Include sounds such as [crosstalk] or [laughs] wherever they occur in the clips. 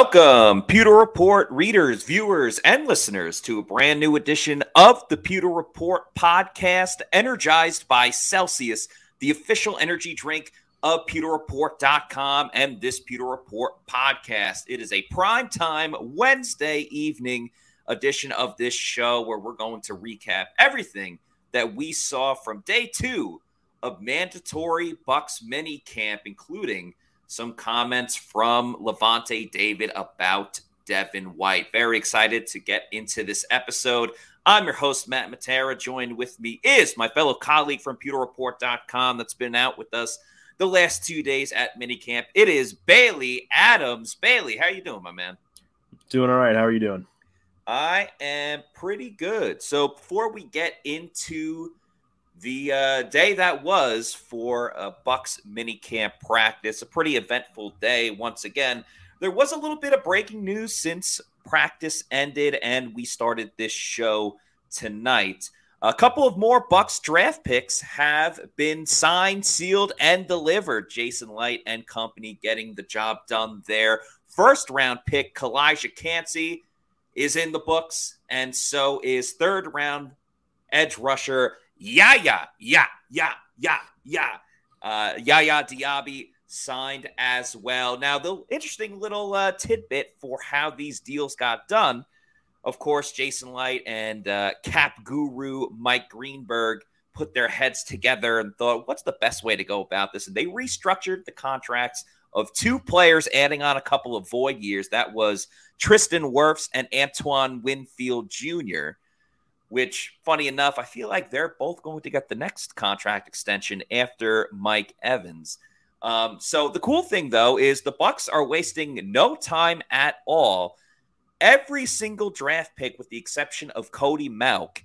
Welcome, Pewter Report readers, viewers, and listeners to a brand new edition of the Pewter Report podcast, energized by Celsius, the official energy drink of pewterreport.com and this Pewter Report podcast. It is a prime time Wednesday evening edition of this show where we're going to recap everything that we saw from day two of mandatory Bucs mini camp, including – some comments from Lavonte David about Devin White. Very excited to get into this episode. I'm your host, Matt Matera. Joined with me is my fellow colleague from PewterReport.com that's been out with us the last two days at minicamp. It is Bailey Adams. Bailey, how you doing, my man? Doing all right. How are you doing? I am pretty good. So before we get into the uh, day that was for a Bucs mini camp practice, a pretty eventful day once again. There was a little bit of breaking news since practice ended and we started this show tonight. A couple of more Bucs draft picks have been signed, sealed, and delivered. Jason Licht and company getting the job done there. First round pick Calijah Kancey is in the books, and so is third round edge rusher yeah, yeah, yeah, yeah, yeah, yeah. Uh, Yaya Diaby signed as well. Now, the interesting little uh, tidbit for how these deals got done. Of course, Jason Licht and uh, cap guru Mike Greenberg put their heads together and thought, what's the best way to go about this? And they restructured the contracts of two players, adding on a couple of void years. That was Tristan Wirfs and Antoine Winfield Jr which, funny enough, I feel like they're both going to get the next contract extension after Mike Evans. Um, so the cool thing though is the Bucs are wasting no time at all. Every single draft pick, with the exception of Cody Mauch,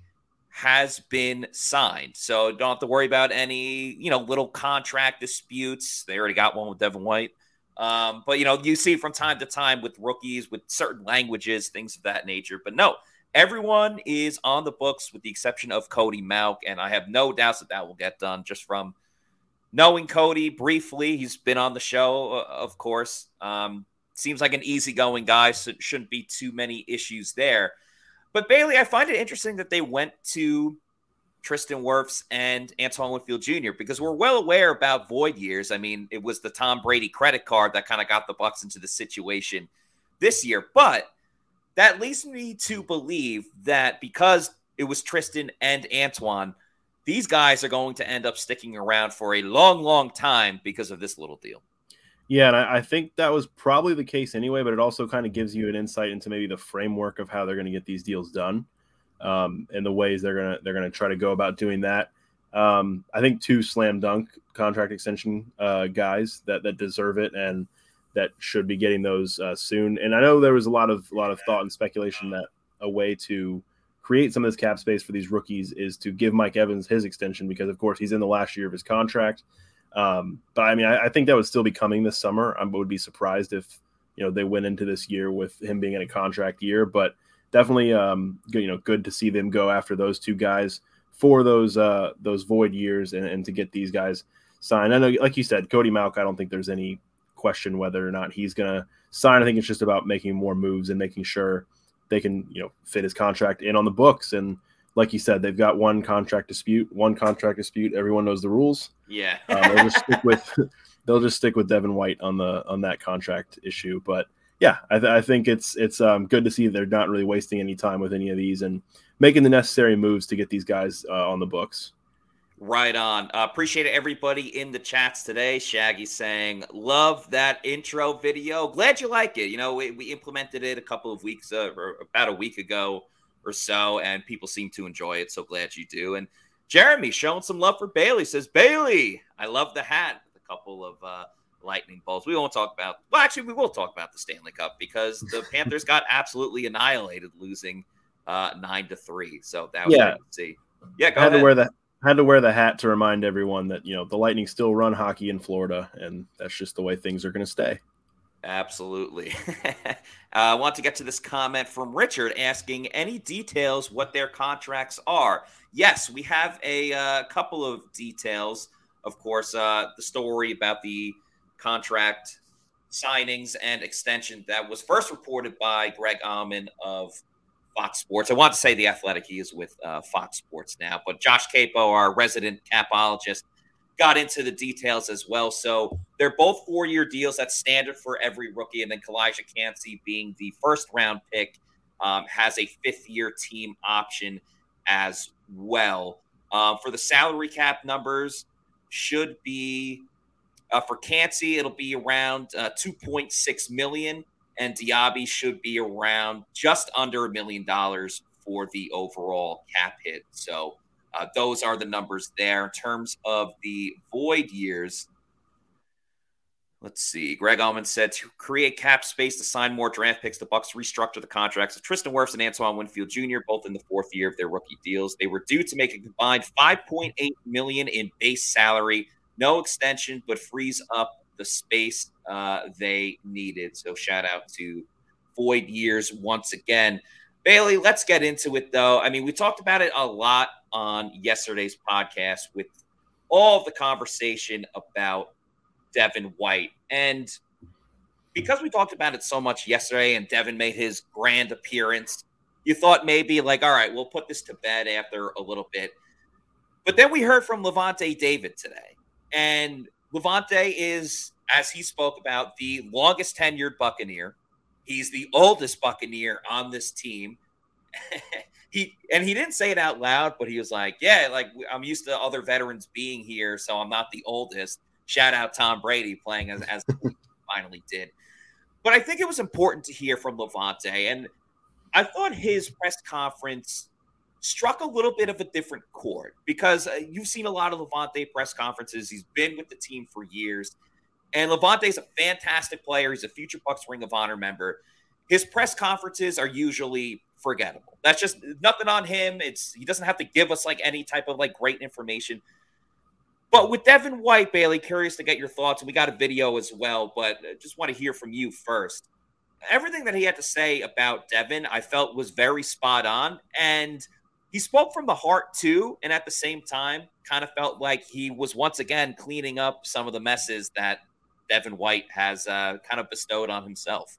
has been signed. So don't have to worry about any, you know, little contract disputes. They already got one with Devin White. Um, but you know, you see from time to time with rookies with certain languages, things of that nature. But no, Everyone is on the books with the exception of Cody Mauch, and I have no doubts that that will get done just from knowing Cody briefly. He's been on the show, uh, of course. Um, seems like an easygoing guy, so it shouldn't be too many issues there. But Bailey, I find it interesting that they went to Tristan Wirfs and Antoine Winfield Jr. because we're well aware about void years. I mean, it was the Tom Brady credit card that kind of got the Bucs into the situation this year. But that leads me to believe that because it was Tristan and Antoine, these guys are going to end up sticking around for a long, long time because of this little deal. Yeah, and I, I think that was probably the case anyway, but it also kind of gives you an insight into maybe the framework of how they're going to get these deals done, um, and the ways they're gonna they're gonna try to go about doing that. Um, I think two slam dunk contract extension uh, guys that that deserve it, and that should be getting those uh, soon. And I know there was a lot of a lot of thought and speculation that a way to create some of this cap space for these rookies is to give Mike Evans his extension because, of course, he's in the last year of his contract. Um, but I mean, I, I, think that would still be coming this summer. I would be surprised if you know they went into this year with him being in a contract year. But definitely, um, you know, good to see them go after those two guys for those uh, those void years and, and to get these guys signed. I know, like you said, Cody Mauch. I don't think there's any question whether or not he's going to sign. I think it's just about making more moves and making sure they can, you know, fit his contract in on the books. And like you said, they've got one contract dispute, one contract dispute. Everyone knows the rules. Yeah, um, they'll just stick with [laughs] they'll just stick with Devin White on the on that contract issue. But yeah, I, th- I think it's it's um, good to see they're not really wasting any time with any of these and making the necessary moves to get these guys uh, on the books. Right on. Uh, appreciate everybody in the chats today. Shaggy saying, Love that intro video. Glad you like it. You know, we, we implemented it a couple of weeks, uh, or about a week ago or so, and people seem to enjoy it. So glad you do. And Jeremy showing some love for Bailey says, Bailey, I love the hat with a couple of uh, lightning bolts. We won't talk about, well, actually, we will talk about the Stanley Cup because the [laughs] Panthers got absolutely annihilated, losing uh, nine to three. So that was yeah. see. Yeah, go I had ahead. to wear that had to wear the hat to remind everyone that you know the Lightning still run hockey in Florida, and that's just the way things are going to stay. Absolutely. [laughs] uh, I want to get to this comment from Richard asking any details what their contracts are. Yes, we have a uh, couple of details. Of course, uh, the story about the contract signings and extension that was first reported by Greg Auman of Fox Sports. I want to say the Athletic. He is with uh, Fox Sports now, but Josh Queipo, our resident capologist, got into the details as well. So they're both four-year deals. That's standard for every rookie. And then Calijah Kancey, being the first-round pick, um, has a fifth-year team option as well. Um, for the salary cap numbers, should be uh, for Kancey, it'll be around uh, 2.6 million, and Diaby should be around just under a million dollars for the overall cap hit. So uh, those are the numbers there. In terms of the void years, let's see. Greg Auman said to create cap space to sign more draft picks, the Bucks restructure the contracts of Tristan Wirfs and Antoine Winfield Jr. both in the fourth year of their rookie deals. They were due to make a combined 5.8 million in base salary, no extension, but frees up the space uh, they needed. So shout out to void years once again. Bailey, let's get into it though. I mean, we talked about it a lot on yesterday's podcast with all the conversation about Devin White. And because we talked about it so much yesterday and Devin made his grand appearance, you thought maybe like, all right, we'll put this to bed after a little bit. But then we heard from Lavonte David today. And Lavonte is, as he spoke about, the longest tenured Buccaneer. He's the oldest Buccaneer on this team. [laughs] he and he didn't say it out loud, but he was like, "Yeah, like I'm used to other veterans being here, so I'm not the oldest." Shout out Tom Brady playing as as [laughs] finally did. But I think it was important to hear from Lavonte, and I thought his press conference struck a little bit of a different chord because uh, you've seen a lot of Lavonte press conferences. He's been with the team for years. And Lavonte's a fantastic player. He's a future Bucs Ring of Honor member. His press conferences are usually forgettable. That's just nothing on him. It's he doesn't have to give us like any type of like great information. But with Devin White, Bailey, curious to get your thoughts. And we got a video as well, but just want to hear from you first. Everything that he had to say about Devin, I felt was very spot on. And he spoke from the heart too. And at the same time, kind of felt like he was once again cleaning up some of the messes that Devin White has uh, kind of bestowed on himself.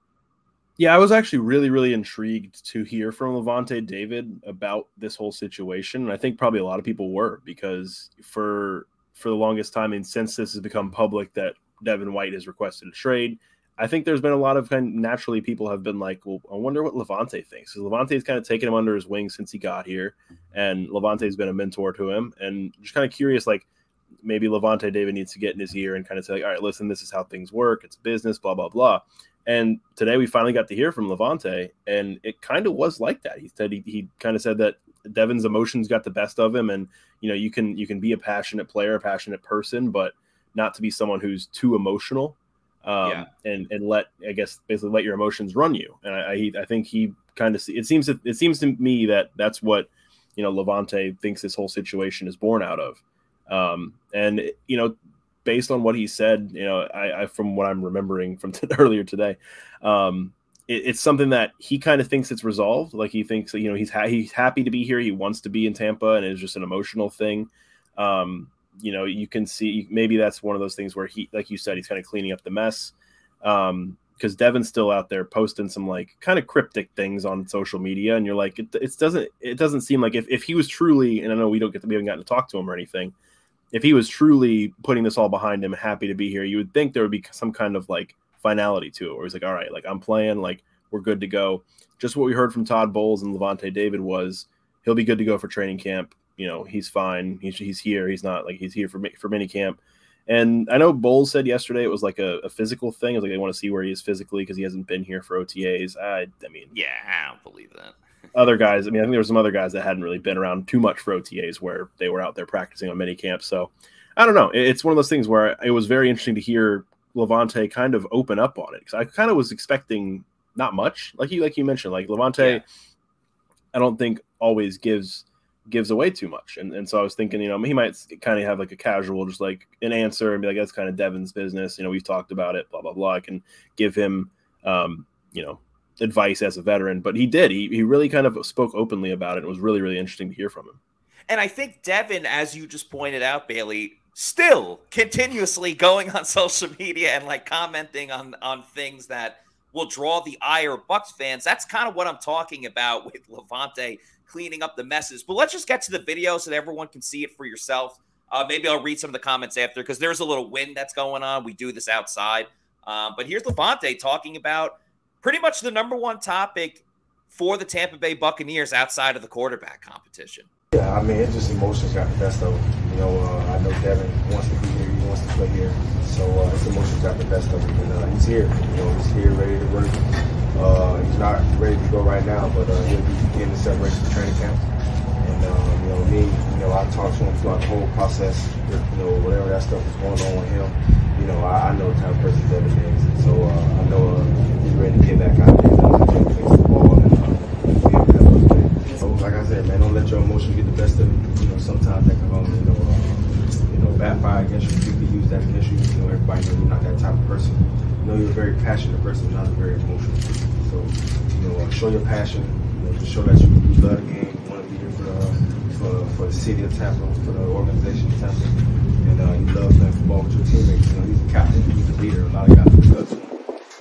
Yeah, I was actually really, really intrigued to hear from Lavonte David about this whole situation. And I think probably a lot of people were because for for the longest time, and since this has become public that Devin White has requested a trade, I think there's been a lot of kind of naturally people have been like, well, I wonder what Lavonte thinks. Because Lavonte's kind of taken him under his wing since he got here, and Lavonte's been a mentor to him, and just kind of curious, like maybe Lavonte David needs to get in his ear and kind of say, like, all right, listen, this is how things work. It's business, blah, blah, blah. And today we finally got to hear from Lavonte, and it kind of was like that. He said he, he kind of said that Devin's emotions got the best of him, and you know you can you can be a passionate player, a passionate person, but not to be someone who's too emotional, um, yeah. and and let I guess basically let your emotions run you. And I I, I think he kind of it seems it seems to me that that's what you know Lavonte thinks this whole situation is born out of. Um, and you know, based on what he said, you know, I, I from what I'm remembering from [laughs] t- earlier today, um, it, it's something that he kind of thinks it's resolved. Like he thinks that you know he's ha- he's happy to be here. He wants to be in Tampa, and it's just an emotional thing. Um, you know, you can see maybe that's one of those things where he, like you said, he's kind of cleaning up the mess. Um, because Devin's still out there posting some like kind of cryptic things on social media, and you're like, it, it doesn't it doesn't seem like if, if he was truly, and I know we don't get to, we haven't gotten to talk to him or anything, if he was truly putting this all behind him, happy to be here, you would think there would be some kind of like finality to it, where he's like, all right, like I'm playing, like we're good to go. Just what we heard from Todd Bowles and Lavonte David was he'll be good to go for training camp. You know, he's fine. He's he's here. He's not like he's here for for mini camp. And I know Bowles said yesterday it was like a, a physical thing. It was like they want to see where he is physically because he hasn't been here for OTAs. I, I mean, yeah, I don't believe that [laughs] other guys. I mean, I think there were some other guys that hadn't really been around too much for OTAs where they were out there practicing on mini camps. So I don't know. It's one of those things where it was very interesting to hear Lavonte kind of open up on it because I kind of was expecting not much, like you like you mentioned, like Lavonte, Yeah. I don't think always gives gives away too much, and and so I was thinking, you know, he might kind of have like a casual, just like an answer and be like, that's kind of Devin's business. You know, we've talked about it, blah blah blah. I can give him, um, you know, advice as a veteran, but he did. He, he really kind of spoke openly about it. It was really, really interesting to hear from him. And I think Devin, as you just pointed out, Bailey, still continuously going on [laughs] social media and like commenting on on things that will draw the ire of Bucs fans. That's kind of what I'm talking about with Lavonte cleaning up the messes. But let's just get to the video so that everyone can see it for yourself. Uh, maybe I'll read some of the comments after because there's a little wind that's going on. We do this outside. Um, but here's Lavonte talking about pretty much the number one topic for the Tampa Bay Buccaneers outside of the quarterback competition. Yeah, I mean, it's just emotions got the best of him. You know, uh, I know Devin wants to be here. He wants to play here. So uh, it's emotions got the best of him. And uh, he's here. You know, he's here, ready to work. Uh, he's not ready to go right now, but uh, he'll be getting the separation training camp. And, uh, you know, me, you know, I talked to him throughout the whole process. You know, whatever that stuff is going on with him, you know, I, I know the type of person Devin is. So uh, I know uh, he's ready to get back out there and ball. And, like I said, man, don't let your emotions get the best of you. You know, sometimes that can um, you know, uh, you know, backfire against you. People use that against you. You know, everybody knows you're not that type of person. You know, you're a very passionate person, not a very emotional person. So, you know, uh, show your passion. You know, to show that you, you love the game, you want to be here for, uh, for for the city of Tampa, for the organization of Tampa, and uh, you love playing football with your teammates. You know, he's a captain, he's a leader. A lot of guys look up to him.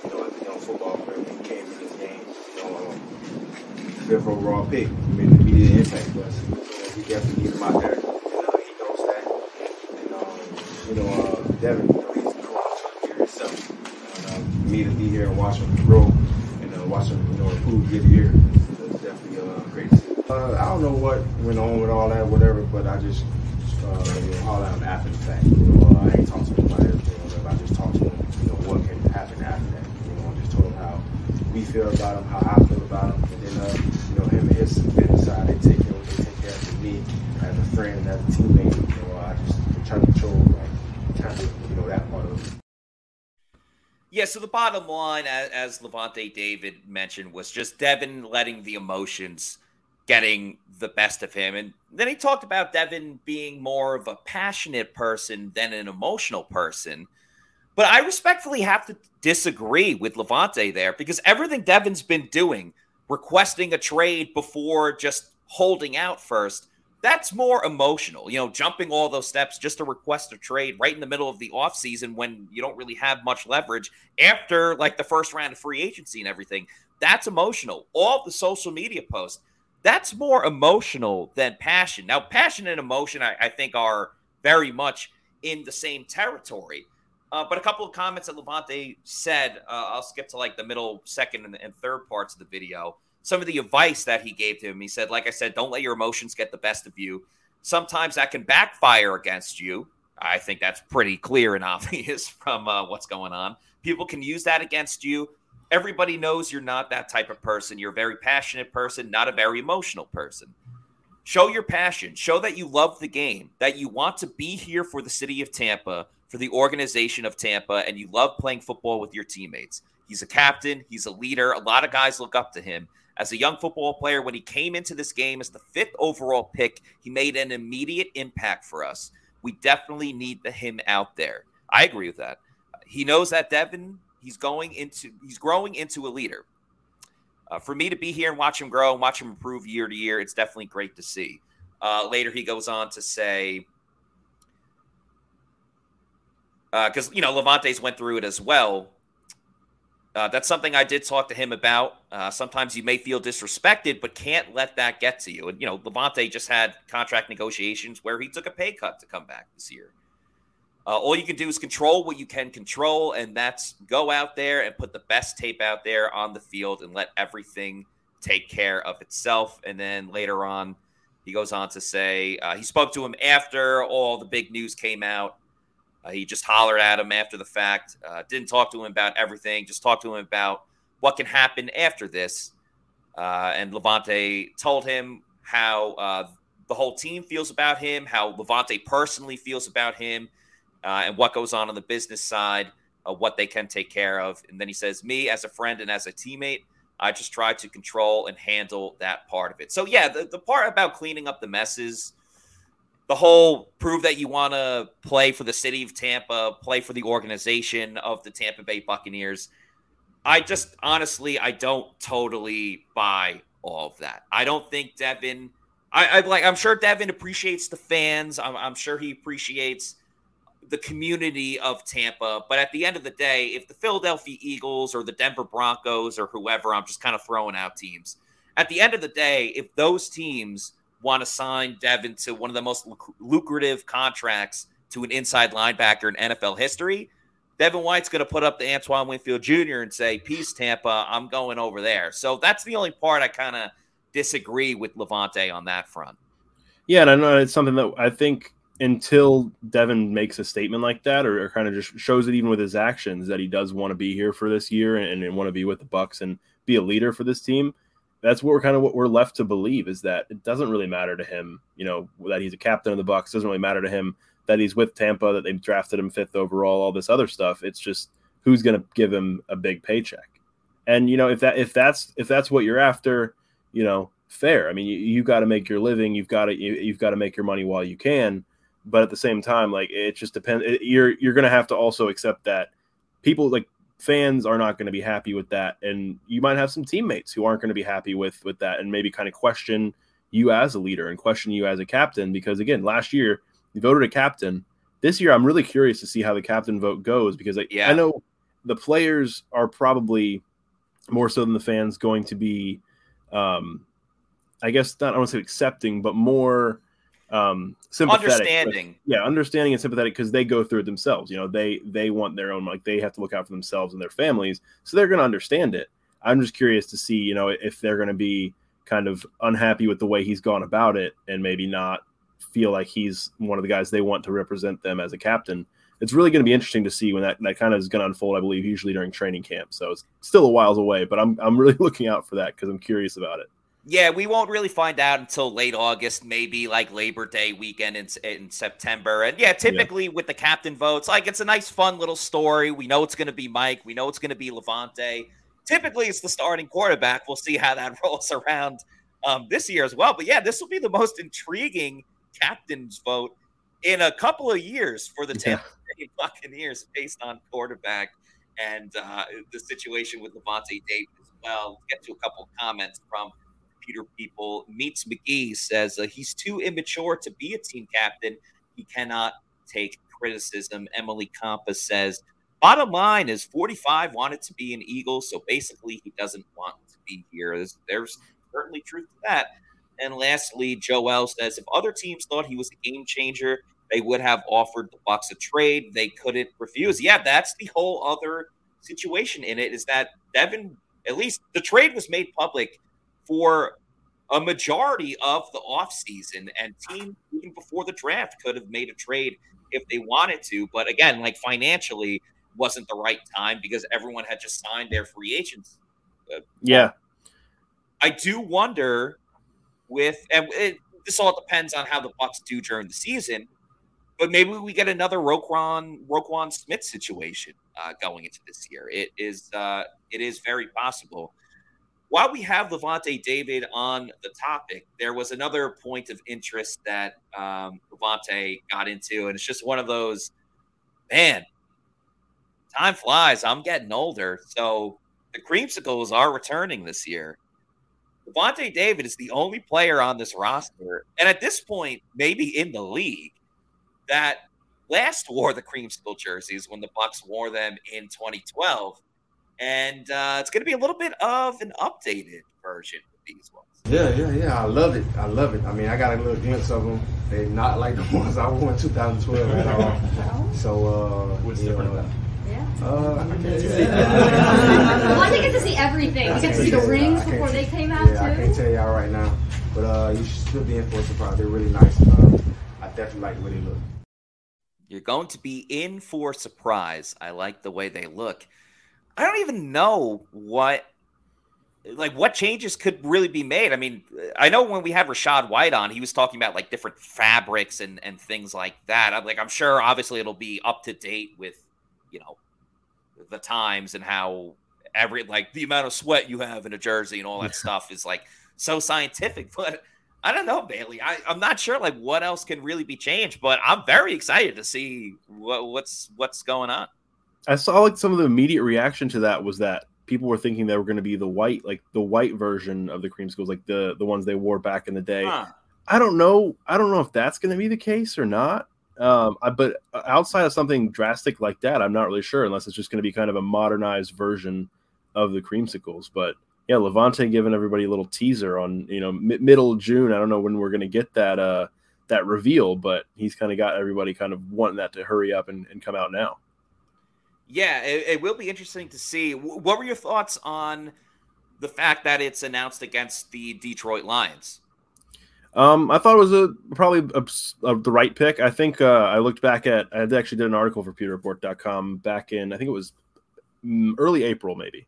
You know, as a young football player, when he came in this game, you know, um, fifth overall pick made an immediate impact for us. we definitely need him out. And, uh, he knows that. And, um, you know, uh, Devin, you know, he's growing to year himself. And, um, me to be here and watch him grow and uh, watch him, you know, improve year to year. It's definitely uh, great to. Uh, I don't know what went on with all that, whatever, but I just, uh, you know, holler at him after the fact. You know, I ain't talked to him about everything, whatever. I just talked to him, you know, what can happen after that. You know, I just told him how we feel about him, how I feel about him, and then, uh, you know, him and his side. They take care, they take care of me as a friend, as a teammate. You know, I just try to control like kind of you know that part of it. Yeah, so the bottom line, as, as Lavonte David mentioned, was just Devin letting the emotions getting the best of him. And then he talked about Devin being more of a passionate person than an emotional person. But I respectfully have to disagree with Lavonte there because everything Devin's been doing – requesting a trade before just holding out first, that's more emotional. You know, jumping all those steps just to request a trade right in the middle of the offseason when you don't really have much leverage after like the first round of free agency and everything. That's emotional. All the social media posts, that's more emotional than passion. Now, passion and emotion, I, I think, are very much in the same territory. Uh, but a couple of comments that Lavonte said, uh, I'll skip to like the middle, second, and, and, third parts of the video. Some of the advice that he gave to him. He said, like I said, don't let your emotions get the best of you. Sometimes that can backfire against you. I think that's pretty clear and [laughs] obvious from uh, what's going on. People can use that against you. Everybody knows you're not that type of person. You're a very passionate person, not a very emotional person. Show your passion. Show that you love the game, that you want to be here for the city of Tampa for the organization of Tampa and you love playing football with your teammates. He's a captain, he's a leader. A lot of guys look up to him. As a young football player, when he came into this game as the fifth overall pick, he made an immediate impact for us. We definitely need him out there. I agree with that. He knows that Devin, he's going into, he's growing into a leader. Uh, for me to be here and watch him grow and watch him improve year to year, it's definitely great to see. Uh, later, he goes on to say, because uh, you know Lavonte's went through it as well. Uh, that's something I did talk to him about. Uh, sometimes you may feel disrespected, but can't let that get to you. And you know, Lavonte just had contract negotiations where he took a pay cut to come back this year. Uh, all you can do is control what you can control, and that's go out there and put the best tape out there on the field and let everything take care of itself. And then later on, he goes on to say uh, he spoke to him after all the big news came out uh, he just hollered at him after the fact. Uh, didn't talk to him about everything. Just talked to him about what can happen after this. Uh, and Lavonte told him how uh, the whole team feels about him, how Lavonte personally feels about him, uh, and what goes on on the business side, what they can take care of. And then he says, "Me as a friend and as a teammate." I just try to control and handle that part of it. So, yeah, the, the part about cleaning up the messes, the whole prove that you want to play for the city of Tampa, play for the organization of the Tampa Bay Buccaneers. I just honestly, I don't totally buy all of that. I don't think Devin. I, I like. I'm sure Devin appreciates the fans. I'm, I'm sure he appreciates the community of Tampa. But at the end of the day, if the Philadelphia Eagles or the Denver Broncos or whoever, I'm just kind of throwing out teams. At the end of the day, if those teams want to sign Devin to one of the most lucrative contracts to an inside linebacker in NFL history, Devin White's going to put up the Antoine Winfield Jr. and say, Peace, Tampa. I'm going over there. So that's the only part I kind of disagree with Lavonte on that front. Yeah, and I know it's something that I think until Devin makes a statement like that, or, or kind of just shows it even with his actions that he does want to be here for this year and, and want to be with the Bucs and be a leader for this team. That's what we're kind of what we're left to believe is that it doesn't really matter to him, you know, that he's a captain of the Bucs. Doesn't really matter to him that he's with Tampa, that they drafted him fifth overall, all this other stuff. It's just who's going to give him a big paycheck. And you know, if that if that's if that's what you're after, you know, fair. I mean, you, you got to make your living. You've got to you, you've got to make your money while you can. But at the same time, like it just depends. It, you're you're going to have to also accept that people like fans are not going to be happy with that, and you might have some teammates who aren't going to be happy with with that, and maybe kind of question you as a leader and question you as a captain. Because again, last year you voted a captain. This year, I'm really curious to see how the captain vote goes because like, yeah. I know the players are probably more so than the fans going to be um, I guess not I don't say accepting, but more um sympathetic. Understanding. But, yeah, understanding and sympathetic because they go through it themselves. You know, they they want their own like they have to look out for themselves and their families. So they're gonna understand it. I'm just curious to see, you know, if they're gonna be kind of unhappy with the way he's gone about it and maybe not feel like he's one of the guys they want to represent them as a captain. It's really going to be interesting to see when that, that kind of is going to unfold, I believe, usually during training camp. So it's still a whiles away, but I'm, I'm really [laughs] looking out for that because I'm curious about it. Yeah, we won't really find out until late August, maybe like Labor Day weekend in, in September. And yeah, typically yeah. with the captain votes, like it's a nice, fun little story. We know it's going to be Mike. We know it's going to be Lavonte. Typically, it's the starting quarterback. We'll see how that [laughs] rolls around um, this year as well. But yeah, this will be the most intriguing captain's vote in a couple of years for the Tampa Bay [laughs] Buccaneers based on quarterback and uh, the situation with Lavonte David as well. Let's get to a couple of comments from – computer people. Meets McGee says uh, he's too immature to be a team captain. He cannot take criticism. Emily Compass says, bottom line is 45 wanted to be an Eagle, so basically he doesn't want to be here. There's, there's certainly truth to that. And lastly, Joel says if other teams thought he was a game changer, they would have offered the Bucs a trade. They couldn't refuse. Yeah, that's the whole other situation in it is that Devin, at least the trade was made public for a majority of the offseason and teams even before the draft could have made a trade if they wanted to. But again like financially wasn't the right time because everyone had just signed their free agents. Uh, yeah. I do wonder with and it, this all depends on how the Bucs do during the season but maybe we get another Roquan Roquan Smith situation uh, going into this year. It is uh, it is very possible while we have Lavonte David on the topic, there was another point of interest that um, Lavonte got into, and it's just one of those, man, time flies. I'm getting older, so the creamsicles are returning this year. Lavonte David is the only player on this roster, and at this point, maybe in the league, that last wore the creamsicle jerseys when the Bucs wore them in 2012 and uh, it's going to be a little bit of an updated version of these ones. Yeah, yeah, yeah. I love it. I love it. I mean, I got a little glimpse of them. They're not like [laughs] the ones I wore in 2012 at all. [laughs] So, uh, what's different about uh, I [laughs] well, I didn't get to see everything. You get to see the rings before they came out yeah, too. I can't tell y'all right now, but uh, you should still be in for a surprise. They're really nice. Uh, I definitely like the way they look. You're going to be in for a surprise. I like the way they look. I don't even know what like what changes could really be made. I mean, I know when we had Rachaad White on, he was talking about like different fabrics and and things like that. I'm like, I'm sure obviously it'll be up to date with, you know, the times and how every like the amount of sweat you have in a jersey and all that stuff is like so scientific. [laughs] But I don't know, Bailey. I, I'm not sure like what else can really be changed, but I'm very excited to see what, what's what's going on. I saw like some of the immediate reaction to that was that people were thinking they were going to be the white, like the white version of the creamsicles, like the the ones they wore back in the day. Huh. I don't know. I don't know if that's going to be the case or not. Um, I, but outside of something drastic like that, I'm not really sure unless it's just going to be kind of a modernized version of the creamsicles. But yeah, Lavonte giving everybody a little teaser on you know m- middle June. I don't know when we're going to get that uh that reveal, but he's kind of got everybody kind of wanting that to hurry up and, and come out now. Yeah, it, it, will be interesting to see. What were your thoughts on the fact that it's announced against the Detroit Lions? Um, I thought it was a probably a, a, the right pick. I think uh, I looked back at I actually did an article for PewterReport.com back in I think it was mm, early April maybe,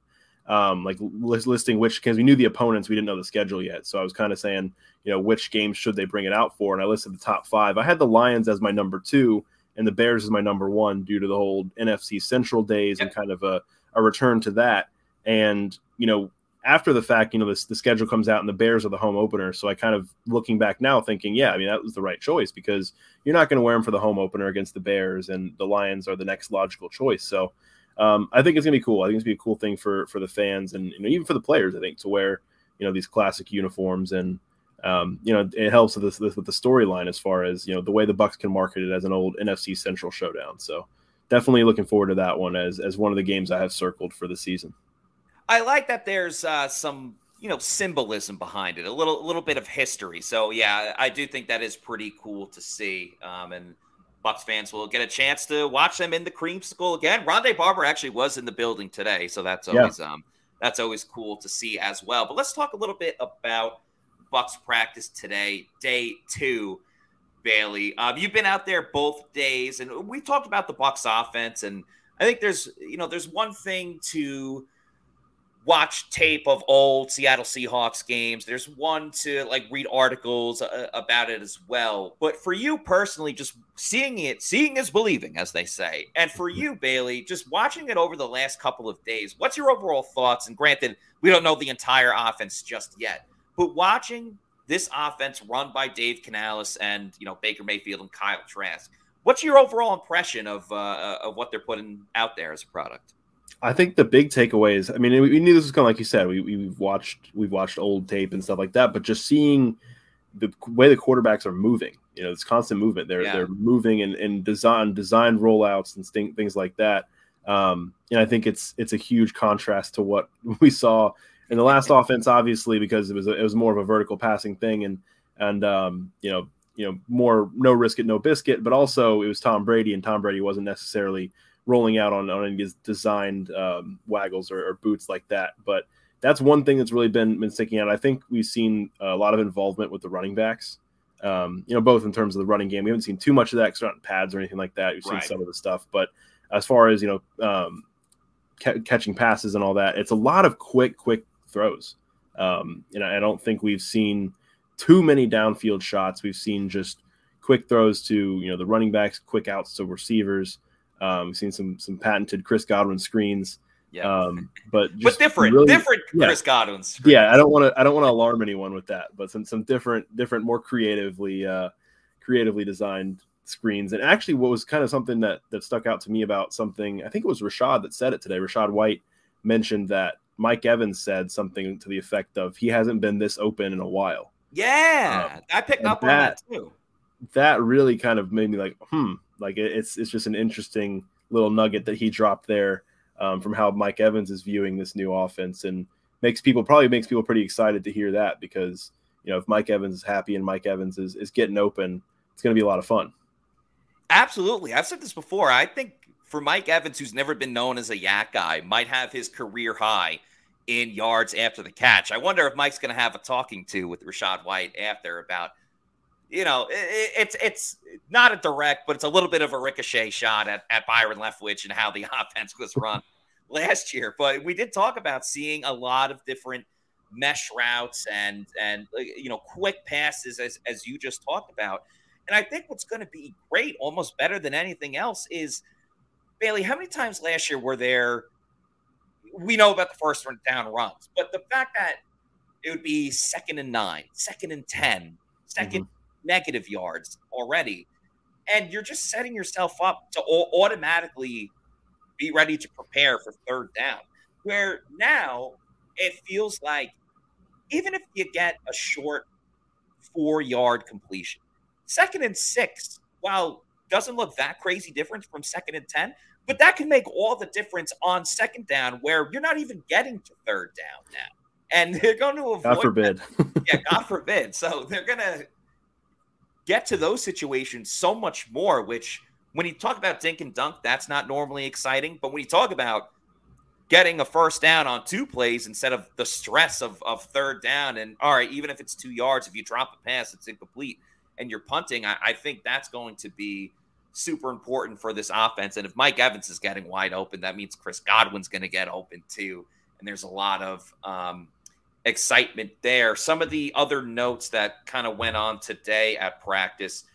um, like listing which because we knew the opponents, we didn't know the schedule yet. So I was kind of saying you know which games should they bring it out for, and I listed the top five. I had the Lions as my number two and the Bears is my number one due to the whole NFC Central days and kind of a, a return to that. And you know after the fact, you know, this, the schedule comes out and the Bears are the home opener. So I kind of looking back now thinking, yeah, I mean, that was the right choice because you're not going to wear them for the home opener against the Bears and the Lions are the next logical choice. So um, I think it's going to be cool. I think it's going to be a cool thing for, for the fans and you know, even for the players, I think to wear, you know, these classic uniforms and, um, you know, it helps with this, this with the storyline as far as, you know, the way the Bucs can market it as an old NFC central showdown. So definitely looking forward to that one as, as one of the games I have circled for the season. I like that there's uh, some you know symbolism behind it, a little a little bit of history. So yeah, I do think that is pretty cool to see. Um, and Bucs fans will get a chance to watch them in the creamsicle again. Rondé Barber actually was in the building today, so that's always yeah. um that's always cool to see as well. But let's talk a little bit about Bucs practice today, day two. Bailey, um, you've been out there both days, and we talked about the Bucs offense, and I think there's you know there's one thing to watch tape of old Seattle Seahawks games. There's one to like read articles uh, about it as well. But for you personally, just seeing it, seeing is believing, as they say. And for you, Bailey, just watching it over the last couple of days, what's your overall thoughts? And granted, we don't know the entire offense just yet, but watching this offense run by Dave Canales and you know Baker Mayfield and Kyle Trask, what's your overall impression of uh, of what they're putting out there as a product? I think the big takeaway is, I mean, we knew this was kind of like you said. We we've watched we've watched old tape and stuff like that, but just seeing the way the quarterbacks are moving, you know, it's constant movement. They're yeah. they're moving and, and design design rollouts and th- things like that. Um, and I think it's it's a huge contrast to what [laughs] we saw in the last offense, obviously, because it was a, it was more of a vertical passing thing and and um, you know you know more no risk it no biscuit, but also it was Tom Brady and Tom Brady wasn't necessarily rolling out on, on any designed um, waggles or, or, boots like that. But that's one thing that's really been been sticking out. I think we've seen a lot of involvement with the running backs. Um, you know, both in terms of the running game. We haven't seen too much of that because not pads or anything like that. We've right. seen some of the stuff, but as far as you know, um, ca- catching passes and all that, it's a lot of quick, quick throws. Um, and I don't think we've seen too many downfield shots. We've seen just quick throws to you know the running backs, quick outs to receivers. Um, we've seen some some patented Chris Godwin screens. Yeah. Um, [laughs] but but different, really, different yeah. Chris Godwin. Screens. Yeah, I don't want to I don't want to alarm anyone with that, but some some different different more creatively uh, creatively designed screens. And actually, what was kind of something that that stuck out to me about something I think it was Rachaad that said it today. Rachaad White mentioned that Mike Evans said something to the effect of he hasn't been this open in a while. Yeah, um, I picked up that, on that too. That really kind of made me like, hmm, like it's it's just an interesting little nugget that he dropped there um, from how Mike Evans is viewing this new offense, and makes people probably makes people pretty excited to hear that because you know if Mike Evans is happy and Mike Evans is is getting open, it's going to be a lot of fun. Absolutely, I've said this before. I think for Mike Evans, who's never been known as a YAC guy, might have his career high in yards after the catch. I wonder if Mike's going to have a talking to with Rachaad White after about you know, it, it's it's not a direct, but it's a little bit of a ricochet shot at, at Byron Leftwich and how the [laughs] offense was run last year. But we did talk about seeing a lot of different mesh routes and and uh, you know quick passes as as you just talked about. And I think what's going to be great, almost better than anything else, is Bailey. How many times last year were there? We know about the first down runs, but the fact that it would be second and nine, second and ten, 2nd mm-hmm negative yards already. And you're just setting yourself up to automatically be ready to prepare for third down. Where now it feels like even if you get a short four yard completion, second and six, while doesn't look that crazy different from second and 10, but that can make all the difference on second down where you're not even getting to third down now. And [laughs] they're going to avoid. God forbid. [laughs] yeah, God forbid. So they're going to get to those situations so much more, which when you talk about dink and dunk, that's not normally exciting. But when you talk about getting a first down on two plays instead of the stress of, of third down, and all right, even if it's two yards, if you drop a pass, it's incomplete and you're punting, I, I think that's going to be super important for this offense. And if Mike Evans is getting wide open, that means Chris Godwin's going to get open too. And there's a lot of um, excitement there. Some of the other notes that kind of went on today at practice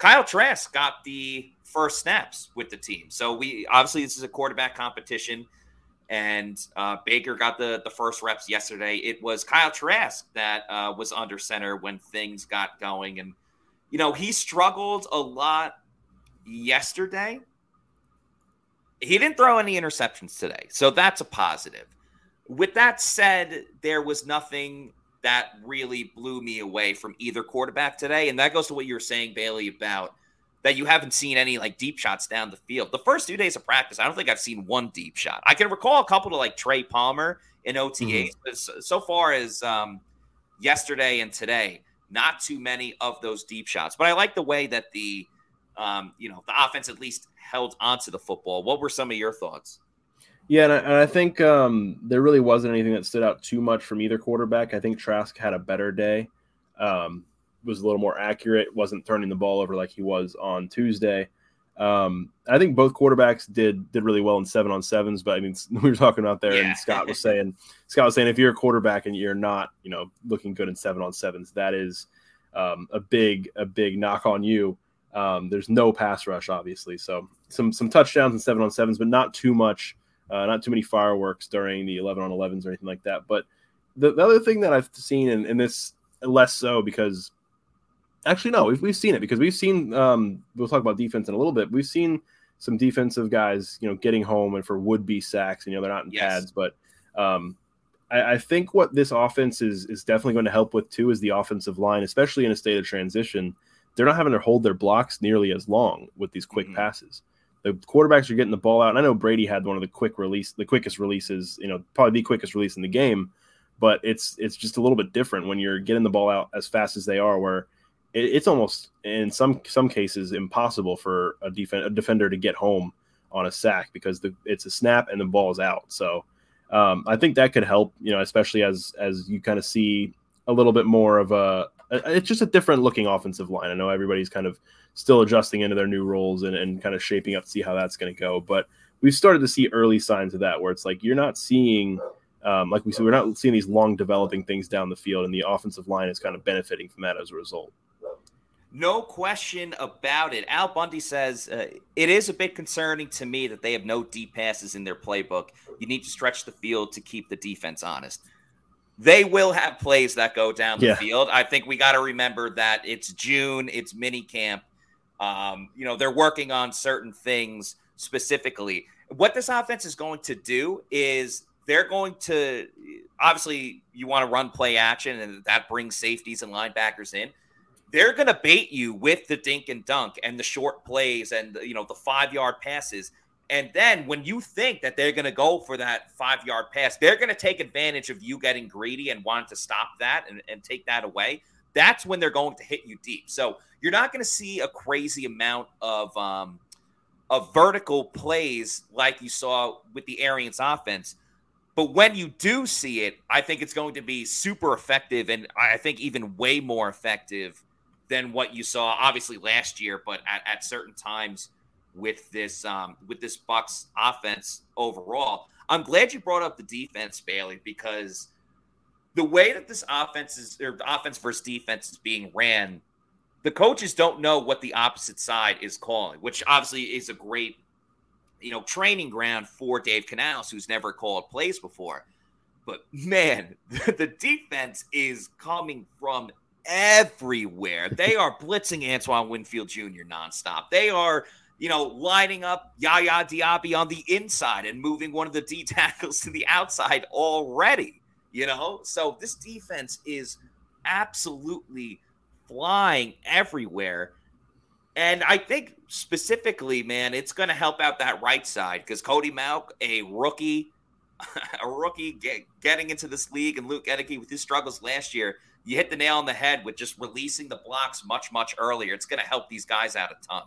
Kyle Trask got the first snaps with the team. So we obviously this is a quarterback competition, and uh, Baker got the the first reps yesterday. It was Kyle Trask that uh, was under center when things got going, and you know he struggled a lot yesterday. He didn't throw any interceptions today, so that's a positive. With that said, there was nothing that really blew me away from either quarterback today. And that goes to what you were saying, Bailey, about that you haven't seen any like deep shots down the field. The first two days of practice, I don't think I've seen one deep shot. I can recall a couple to like Trey Palmer in OTAs, mm-hmm. but so far as um, yesterday and today, not too many of those deep shots. But I like the way that the um, you know the offense at least held onto the football. What were some of your thoughts? Yeah, and I, and I think um, there really wasn't anything that stood out too much from either quarterback. I think Trask had a better day, um, was a little more accurate, wasn't turning the ball over like he was on Tuesday. Um, I think both quarterbacks did did really well in seven on sevens, but I mean [laughs] we were talking out there, yeah. and Scott was [laughs] saying Scott was saying if you're a quarterback and you're not you know looking good in seven on sevens, that is um, a big a big knock on you. Um, there's no pass rush, obviously, so some some touchdowns and seven on sevens, but not too much uh, not too many fireworks during the 11 on 11s or anything like that. But the, the other thing that I've seen, and, and, this less so because actually, no, we've, we've seen it because we've seen, um, we'll talk about defense in a little bit. We've seen some defensive guys, you know, getting home and for would be sacks, and, you know, they're not in yes. pads, but um, I, I, think what this offense is, is definitely going to help with too is the offensive line, especially in a state of transition. They're not having to hold their blocks nearly as long with these quick mm-hmm. passes the quarterbacks are getting the ball out. And I know Brady had one of the quick release, the quickest releases, you know, probably the quickest release in the game. But it's it's just a little bit different when you're getting the ball out as fast as they are, where it, it's almost in some some cases impossible for a, def- a defender to get home on a sack because the, it's a snap and the ball is out. So um, I think that could help, you know, especially as as you kind of see a little bit more of a it's just a different looking offensive line. I know everybody's kind of still adjusting into their new roles and, and kind of shaping up to see how that's going to go. But we've started to see early signs of that where it's like you're not seeing, um, like we said, we're not seeing these long developing things down the field, and the offensive line is kind of benefiting from that as a result. No question about it. Al Bundy says uh, it is a bit concerning to me that they have no deep passes in their playbook. You need to stretch the field to keep the defense honest. They will have plays that go down the yeah. field. I think we got to remember that it's June, it's mini camp. Um, you know, they're working on certain things specifically. What this offense is going to do is they're going to obviously you want to run play action and that brings safeties and linebackers in. They're going to bait you with the dink and dunk and the short plays and you know the 5-yard passes. And then when you think that they're going to go for that 5-yard pass, they're going to take advantage of you getting greedy and wanting to stop that and, and take that away that's when they're going to hit you deep. So you're not going to see a crazy amount of um, of vertical plays like you saw with the Arians offense. But when you do see it, I think it's going to be super effective, and I think even way more effective than what you saw, obviously last year, but at, at certain times with this um, with this Bucs offense overall. I'm glad you brought up the defense, Bailey, because the way that this offense is or offense versus defense is being ran, the coaches don't know what the opposite side is calling, which obviously is a great, you know, training ground for Dave Canales, who's never called plays before. But man, [laughs] the defense is coming from everywhere. They are blitzing Antoine Winfield Jr. nonstop. They are, you know, lining up Yaya Diaby on the inside and moving one of the D [laughs] tackles to the outside already you know? So this defense is absolutely flying everywhere. And I think specifically, man, it's going to help out that right side because Cody Mauch, a rookie, [laughs] a rookie get, getting into this league, and Luke Goedeke with his struggles last year, you hit the nail on the head with just releasing the blocks much, much earlier. It's going to help these guys out a ton.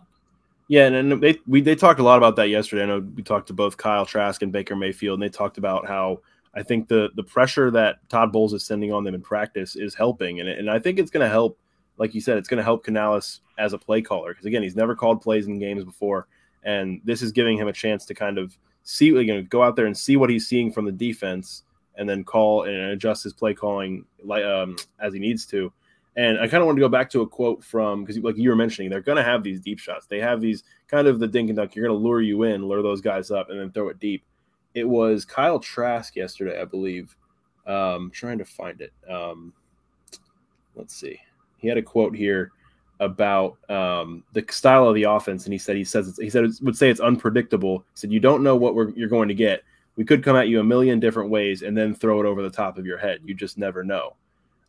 Yeah, and, they we they talked a lot about that yesterday. I know we talked to both Kyle Trask and Baker Mayfield, and they talked about how I think the the pressure that Todd Bowles is sending on them in practice is helping, and and I think it's going to help. Like you said, it's going to help Canales as a play caller because again, he's never called plays in games before, and this is giving him a chance to kind of see, you know, go out there and see what he's seeing from the defense, and then call and adjust his play calling like um, as he needs to. And I kind of want to go back to a quote from because, like you were mentioning, they're going to have these deep shots. They have these kind of the dink and dunk. You're going to lure you in, lure those guys up, and then throw it deep. It was Kyle Trask yesterday, I believe. Um, trying to find it. Um, let's see. He had a quote here about um, the style of the offense, and he said he says he said would say it's unpredictable. He said you don't know what you're going to get. We could come at you a million different ways and then throw it over the top of your head. You just never know.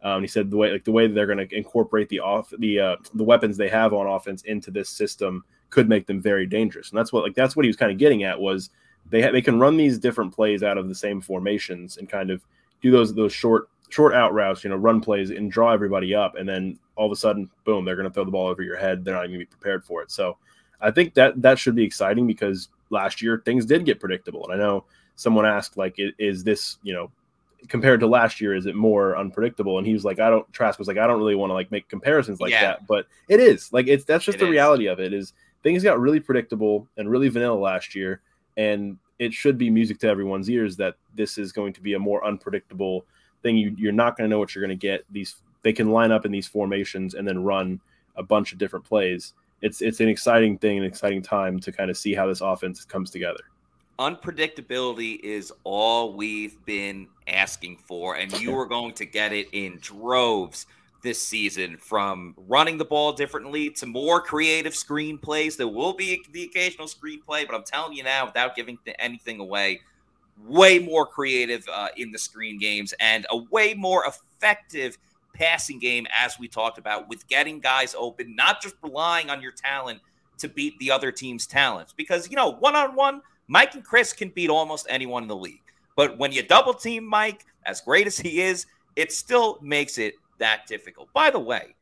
Um, he said the way like the way they're going to incorporate the off the uh, the weapons they have on offense into this system could make them very dangerous, and that's what like that's what he was kind of getting at was they ha- they can run these different plays out of the same formations and kind of do those those short short out routes, you know, run plays and draw everybody up, and then all of a sudden, boom, they're going to throw the ball over your head. They're not going to be prepared for it. So I think that that should be exciting because last year things did get predictable, and I know someone asked like, is this you know compared to last year, is it more unpredictable? And he was like, I don't. Trask was like, I don't really want to like make comparisons like yeah. that, but it is like it's that's just it the is. reality of it. Is things got really predictable and really vanilla last year, and it should be music to everyone's ears that this is going to be a more unpredictable thing. You, you're not going to know what you're going to get. These they can line up in these formations and then run a bunch of different plays. It's it's an exciting thing, an exciting time to kind of see how this offense comes together unpredictability is all we've been asking for, and you [laughs] are going to get it in droves this season from running the ball differently to more creative screenplays. There will be the occasional screenplay, but I'm telling you now, without giving anything away, way more creative uh, in the screen games and a way more effective passing game, as we talked about, with getting guys open, not just relying on your talent to beat the other team's talents. Because, you know, one on one, Mike and Chris can beat almost anyone in the league. But when you double team Mike, as great as he is, it still makes it that difficult. By the way,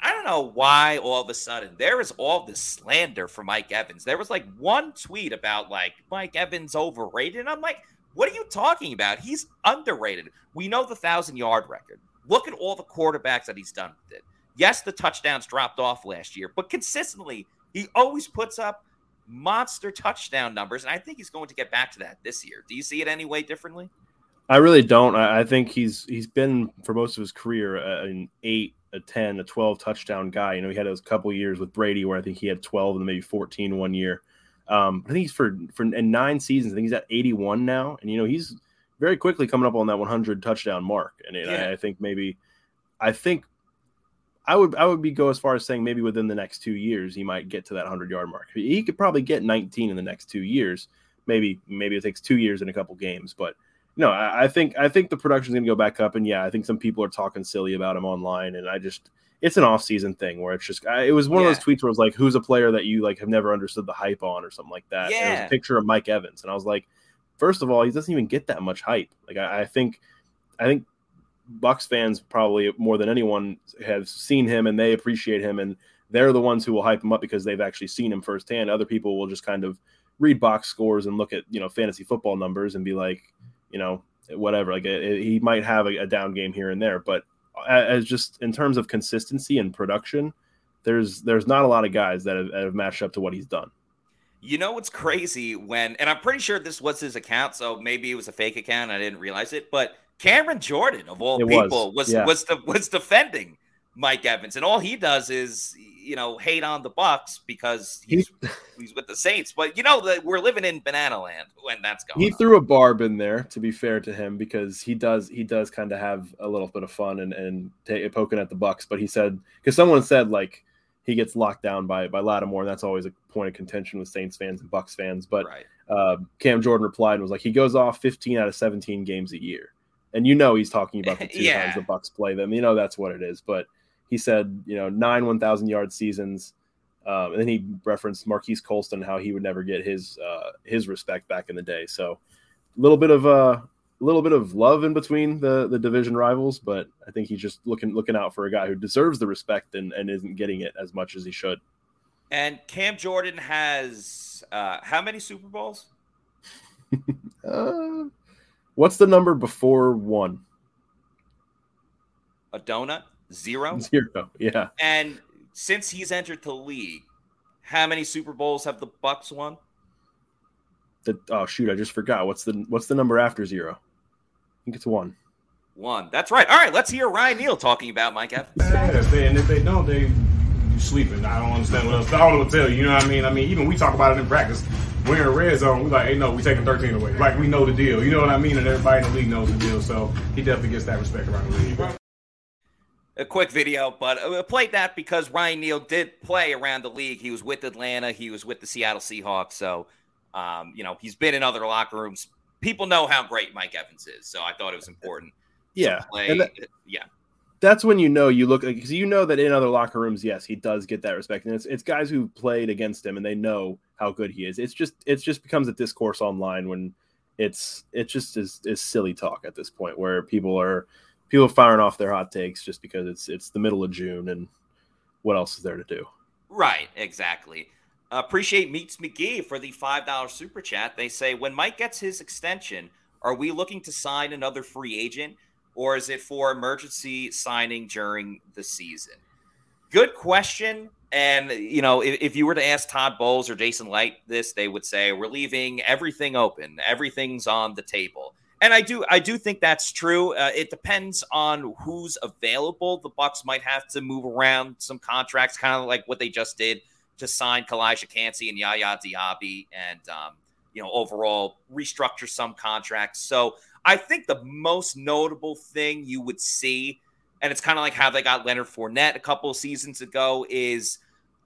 I don't know why all of a sudden there is all this slander for Mike Evans. There was like one tweet about like Mike Evans overrated. And I'm like, what are you talking about? He's underrated. We know the thousand yard record. Look at all the quarterbacks that he's done with it. Yes, the touchdowns dropped off last year, but consistently, he always puts up monster touchdown numbers, and I think he's going to get back to that this year. Do you see it any way differently? I really don't. I think he's he's been for most of his career an eight, a ten, a twelve touchdown guy. You know, he had those couple years with Brady where I think he had twelve and maybe 14 one year. Um, I think he's for for in nine seasons. I think he's at eighty one now, and you know he's very quickly coming up on that one hundred touchdown mark. And yeah. I, I think maybe, I think I would I would be go as far as saying maybe within the next two years he might get to that hundred yard mark. He could probably get 19 in the next two years. Maybe maybe it takes two years and a couple games, but no, I, I think I think the production's gonna go back up. And yeah, I think some people are talking silly about him online, and I just it's an off season thing where it's just I, it was one yeah. of those tweets where it was like, who's a player that you like have never understood the hype on or something like that. Yeah. And it was a picture of Mike Evans, and I was like, first of all, he doesn't even get that much hype. Like I, I think I think Bucs fans probably more than anyone have seen him and they appreciate him and they're the ones who will hype him up because they've actually seen him firsthand. Other people will just kind of read box scores and look at you know fantasy football numbers and be like, you know, whatever. Like it, it, he might have a, a, down game here and there, but as just in terms of consistency and production, there's there's not a lot of guys that have, that have matched up to what he's done. You know what's crazy when, and I'm pretty sure this was his account, so maybe it was a fake account. I didn't realize it, but Cameron Jordan of all it people was was, yeah. was, the, was defending Mike Evans, and all he does is you know hate on the Bucs because he's he's with the Saints. But you know that we're living in banana land when that's going. He on. threw a barb in there to be fair to him because he does he does kind of have a little bit of fun and and t- poking at the Bucs. But he said because someone said like he gets locked down by by Lattimore, and that's always a point of contention with Saints fans and Bucs fans. But right. uh, Cam Jordan replied and was like, he goes off 15 out of 17 games a year and you know he's talking about the [laughs] two yeah. times the Bucs play them. You know that's what it is. But he said, you know, nine one thousand yard seasons, Um, and then he referenced Marques Colston, how he would never get his uh, his respect back in the day. So a little bit of a uh, little bit of love in between the the division rivals, but I think he's just looking looking out for a guy who deserves the respect and, and isn't getting it as much as he should. And Cam Jordan has uh, how many Super Bowls? [laughs] uh, what's the number before one? A donut? Zero? [laughs] Zero, yeah. And since he's entered the league, how many Super Bowls have the Bucs won? The, oh shoot, I just forgot. What's the what's the number after zero? I think it's one. One. That's right. All right, let's hear Ryan Neal talking about Mike Evans. Yeah, if they, and if they don't, they you sleeping. I don't understand what else. I don't know what to tell you. You know what I mean? I mean, even we talk about it in practice. We're in red zone. We're like, hey, no, we taking 13 away. Like we know the deal. You know what I mean? And everybody in the league knows the deal. So he definitely gets that respect around the league a quick video, but I played that because Ryan Neal did play around the league. He was with Atlanta, he was with the Seattle Seahawks. So, um, you know, he's been in other locker rooms. People know how great Mike Evans is. So I thought it was important. Yeah. That, yeah. That's when you know you look because you know that in other locker rooms, yes, he does get that respect, and it's it's guys who played against him and they know how good he is. It's just it's just becomes a discourse online when it's it just is is silly talk at this point where people are people are firing off their hot takes just because it's it's the middle of June and what else is there to do? Right, exactly. Appreciate Meets McGee for the five dollar super chat. They say when Mike gets his extension, are we looking to sign another free agent, or is it for emergency signing during the season? Good question. And you know, if, if you were to ask Todd Bowles or Jason Licht this, they would say we're leaving everything open. Everything's on the table and I do I do think that's true. Uh, it depends on who's available. The Bucs might have to move around some contracts, kind of like what they just did to sign Calijah Kancey and Yaya Diaby, and um, you know overall restructure some contracts. So I think the most notable thing you would see, and it's kind of like how they got Leonard Fournette a couple seasons ago, is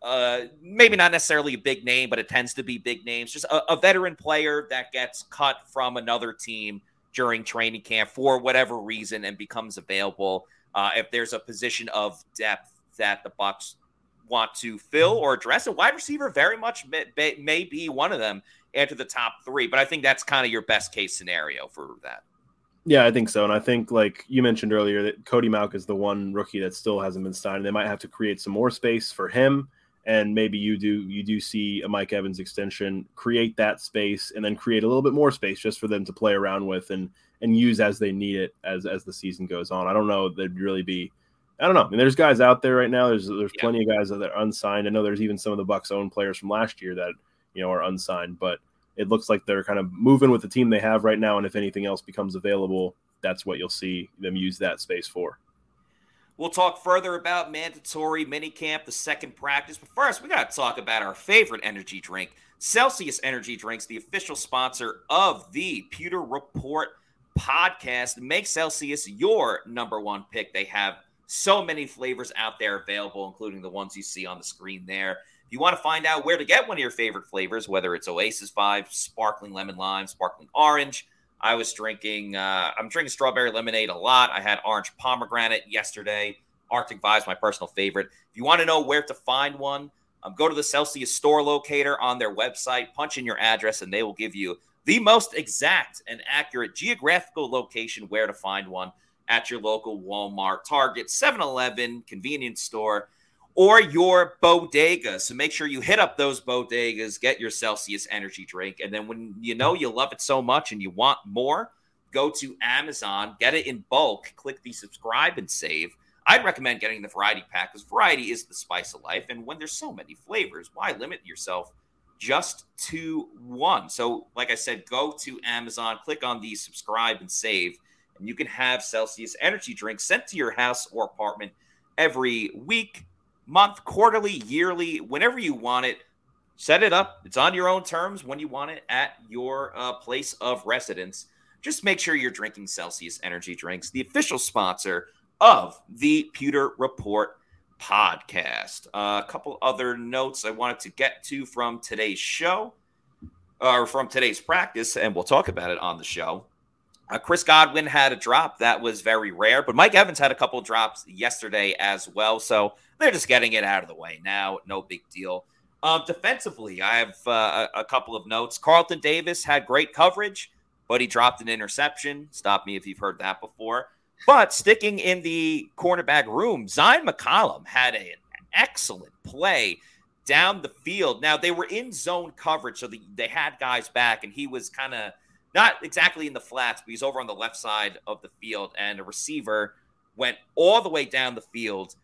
uh, maybe not necessarily a big name, but it tends to be big names. Just a, a veteran player that gets cut from another team during training camp for whatever reason and becomes available. Uh, if there's a position of depth that the Bucs want to fill or address, a wide receiver very much may, may be one of them into the top three. But I think that's kind of your best case scenario for that. Yeah, I think so. And I think, like you mentioned earlier, that Cody Mauch is the one rookie that still hasn't been signed. They might have to create some more space for him and maybe you do you do see a Mike Evans extension create that space and then create a little bit more space just for them to play around with and and use as they need it as as the season goes on. I don't know there'd really be I don't know. I mean, there's guys out there right now. There's there's yeah. plenty of guys that are unsigned. I know there's even some of the Bucs own players from last year that you know are unsigned, but it looks like they're kind of moving with the team they have right now. And if anything else becomes available, that's what you'll see them use that space for. We'll talk further about mandatory minicamp, the second practice. But first, we got to talk about our favorite energy drink, Celsius Energy Drinks, the official sponsor of the Pewter Report podcast. Make Celsius your number one pick. They have so many flavors out there available, including the ones you see on the screen there. If you want to find out where to get one of your favorite flavors, whether it's Oasis Vibe, sparkling lemon lime, sparkling orange, I was drinking, uh, I'm drinking strawberry lemonade a lot. I had orange pomegranate yesterday. Arctic Vibes, my personal favorite. If you want to know where to find one, um, go to the Celsius store locator on their website, punch in your address, and they will give you the most exact and accurate geographical location where to find one at your local Walmart, Target, 7 Eleven, convenience store or your bodega. So make sure you hit up those bodegas, get your Celsius energy drink. And then when you know you love it so much and you want more, go to Amazon, get it in bulk, click the subscribe and save. I'd recommend getting the variety pack because variety is the spice of life. And when there's so many flavors, why limit yourself just to one? So, like I said, go to Amazon, click on the subscribe and save, and you can have Celsius energy drink sent to your house or apartment every week month, quarterly, yearly, whenever you want it. Set it up. It's on your own terms when you want it at your uh, place of residence. Just make sure you're drinking Celsius Energy Drinks, the official sponsor of the Pewter Report podcast. Uh, a couple other notes I wanted to get to from today's show, or from today's practice, and we'll talk about it on the show. Uh, Chris Godwin had a drop that was very rare, but Mike Evans had a couple drops yesterday as well. So they're just getting it out of the way now. No big deal. Um, defensively, I have uh, a, a couple of notes. Carlton Davis had great coverage, but he dropped an interception. Stop me if you've heard that before. But sticking in the cornerback room, Zyon McCollum had an excellent play down the field. Now they were in zone coverage, so the, they had guys back, and he was kind of not exactly in the flats, but he's over on the left side of the field, and a receiver went all the way down the field,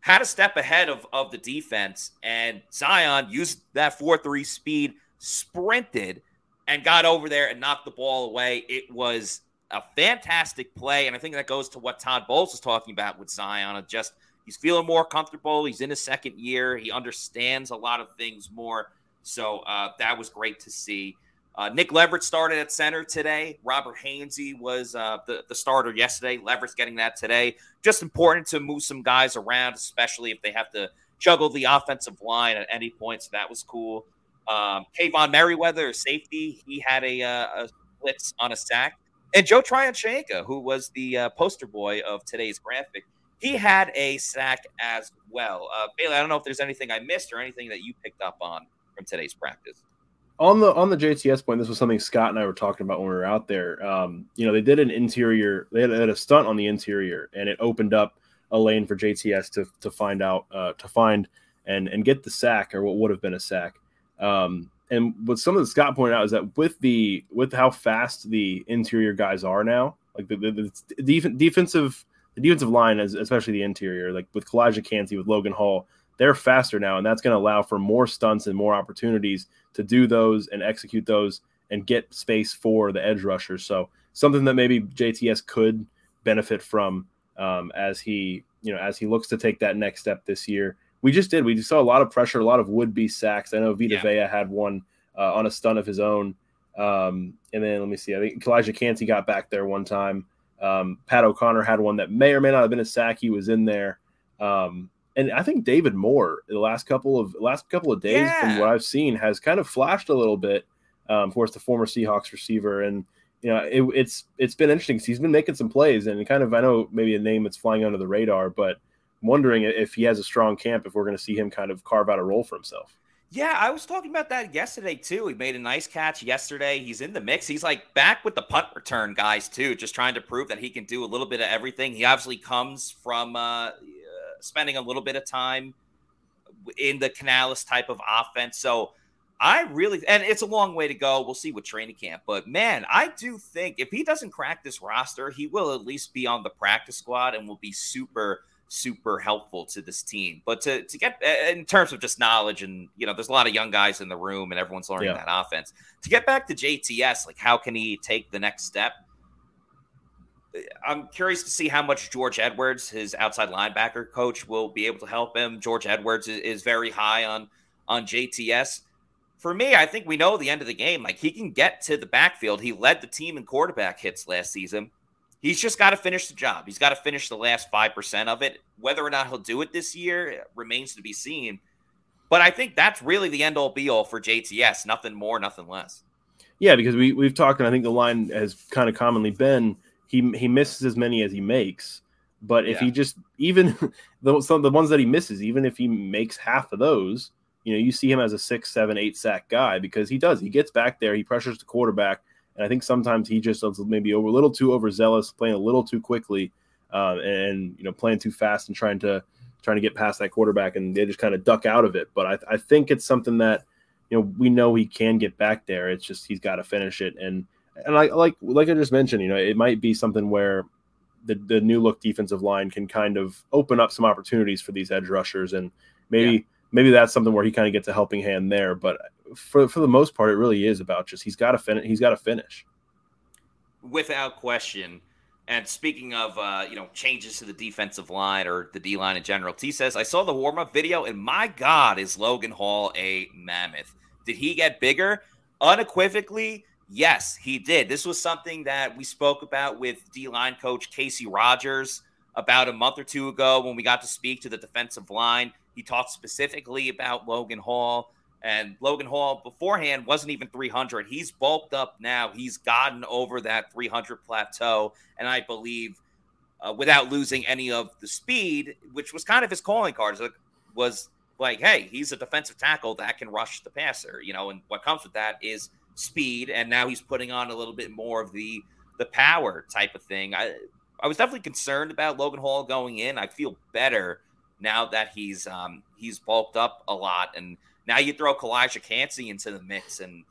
had a step ahead of, of the defense, and Zyon used that 4 3 speed, sprinted, and got over there and knocked the ball away. It was a fantastic play, and I think that goes to what Todd Bowles was talking about with Zyon. Just he's feeling more comfortable. He's in his second year. He understands a lot of things more. So uh, that was great to see. Uh, Nick Leverett started at center today. Robert Hainsey was uh, the, the starter yesterday. Leverett's getting that today. Just important to move some guys around, especially if they have to juggle the offensive line at any point. So that was cool. Um, Kaevon Merriweather, safety, he had a, uh, a blitz on a sack. And Joe Tryon-Shoyinka, who was the uh, poster boy of today's graphic, he had a sack as well. Uh, Bailey, I don't know if there's anything I missed or anything that you picked up on from today's practice. On the on the JTS point, this was something Scott and I were talking about when we were out there. Um, you know, they did an interior, they had, they had, a stunt on the interior, and it opened up a lane for JTS to to find out uh, to find and and get the sack or what would have been a sack. Um, and what some of the Scott pointed out is that with the with how fast the interior guys are now, like the, the, the def- defensive the defensive line, especially the interior, like with Kancey, with Logan Hall, they're faster now, and that's going to allow for more stunts and more opportunities to do those and execute those and get space for the edge rushers. So something that maybe JTS could benefit from um, as he you know as he looks to take that next step this year we just did. We just saw a lot of pressure, a lot of would be sacks. I know Vita yeah. Vea had one uh, on a stunt of his own. Um, and then let me see. I think Calijah Kancey got back there one time. Um, Pat O'Connor had one that may or may not have been a sack. He was in there. Um, and I think David Moore, the last couple of last couple of days, yeah. from what I've seen, has kind of flashed a little bit. Um, of course, the former Seahawks receiver, and you know, it, it's it's been interesting because he's been making some plays, and kind of I know maybe a name that's flying under the radar, but I'm wondering if he has a strong camp, if we're going to see him kind of carve out a role for himself. Yeah, I was talking about that yesterday too. He made a nice catch yesterday. He's in the mix. He's like back with the punt return guys too, just trying to prove that he can do a little bit of everything. He obviously comes from uh, spending a little bit of time in the Canales type of offense. So I really, and it's a long way to go. We'll see with training camp, but man, I do think if he doesn't crack this roster, he will at least be on the practice squad and will be super super helpful to this team. But to, to get in terms of just knowledge, and you know, there's a lot of young guys in the room, and everyone's learning yeah. that offense. To get back to JTS, like how can he take the next step? I'm curious to see how much George Edwards, his outside linebacker coach, will be able to help him. George Edwards is, is very high on on JTS. For me, I think we know the end of the game. Like he can get to the backfield. He led the team in quarterback hits last season. He's just got to finish the job. He's got to finish the last 5% of it. Whether or not he'll do it this year remains to be seen. But I think that's really the end all be all for JTS. Nothing more, nothing less. Yeah, because we, we've talked, and I think the line has kind of commonly been he, he misses as many as he makes. But if yeah. he just, even [laughs] the, some of the ones that he misses, even if he makes half of those, you know, you see him as a six, seven, eight sack guy because he does. He gets back there, he pressures the quarterback and I think sometimes he just is maybe over, a little too overzealous, playing a little too quickly, uh, and you know playing too fast and trying to trying to get past that quarterback, and they just kind of duck out of it. But I, I think it's something that you know we know he can get back there. It's just he's got to finish it, and and I like like I just mentioned, you know, it might be something where the the new look defensive line can kind of open up some opportunities for these edge rushers, and maybe. Yeah maybe that's something where he kind of gets a helping hand there. But for for the most part, it really is about just he's got to finish. He's got to finish without question. And speaking of, uh, you know, changes to the defensive line or the D line in general, T says, I saw the warm up video, and my God, is Logan Hall a mammoth? Did he get bigger? Unequivocally, yes, he did. This was something that we spoke about with D line coach Kacy Rodgers about a month or two ago when we got to speak to the defensive line. He talked specifically about Logan Hall And Logan Hall beforehand wasn't even 300. He's bulked up now. He's gotten over that 300 plateau. And I believe uh, without losing any of the speed, which was kind of his calling cards, was like, hey, he's a defensive tackle that can rush the passer, you know, and what comes with that is speed. And now he's putting on a little bit more of the the power type of thing. I I was definitely concerned about Logan Hall going in. I feel better now that he's um he's bulked up a lot and now you throw Calijah Kancey into the mix, and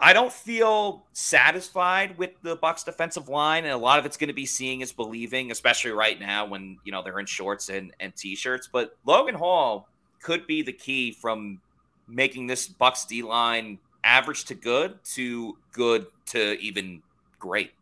I don't feel satisfied with the Bucs defensive line, and a lot of it's going to be seeing is believing, especially right now when you know they're in shorts and, and t-shirts. But Logan Hall could be the key from making this Bucs D line average to good to good to even great.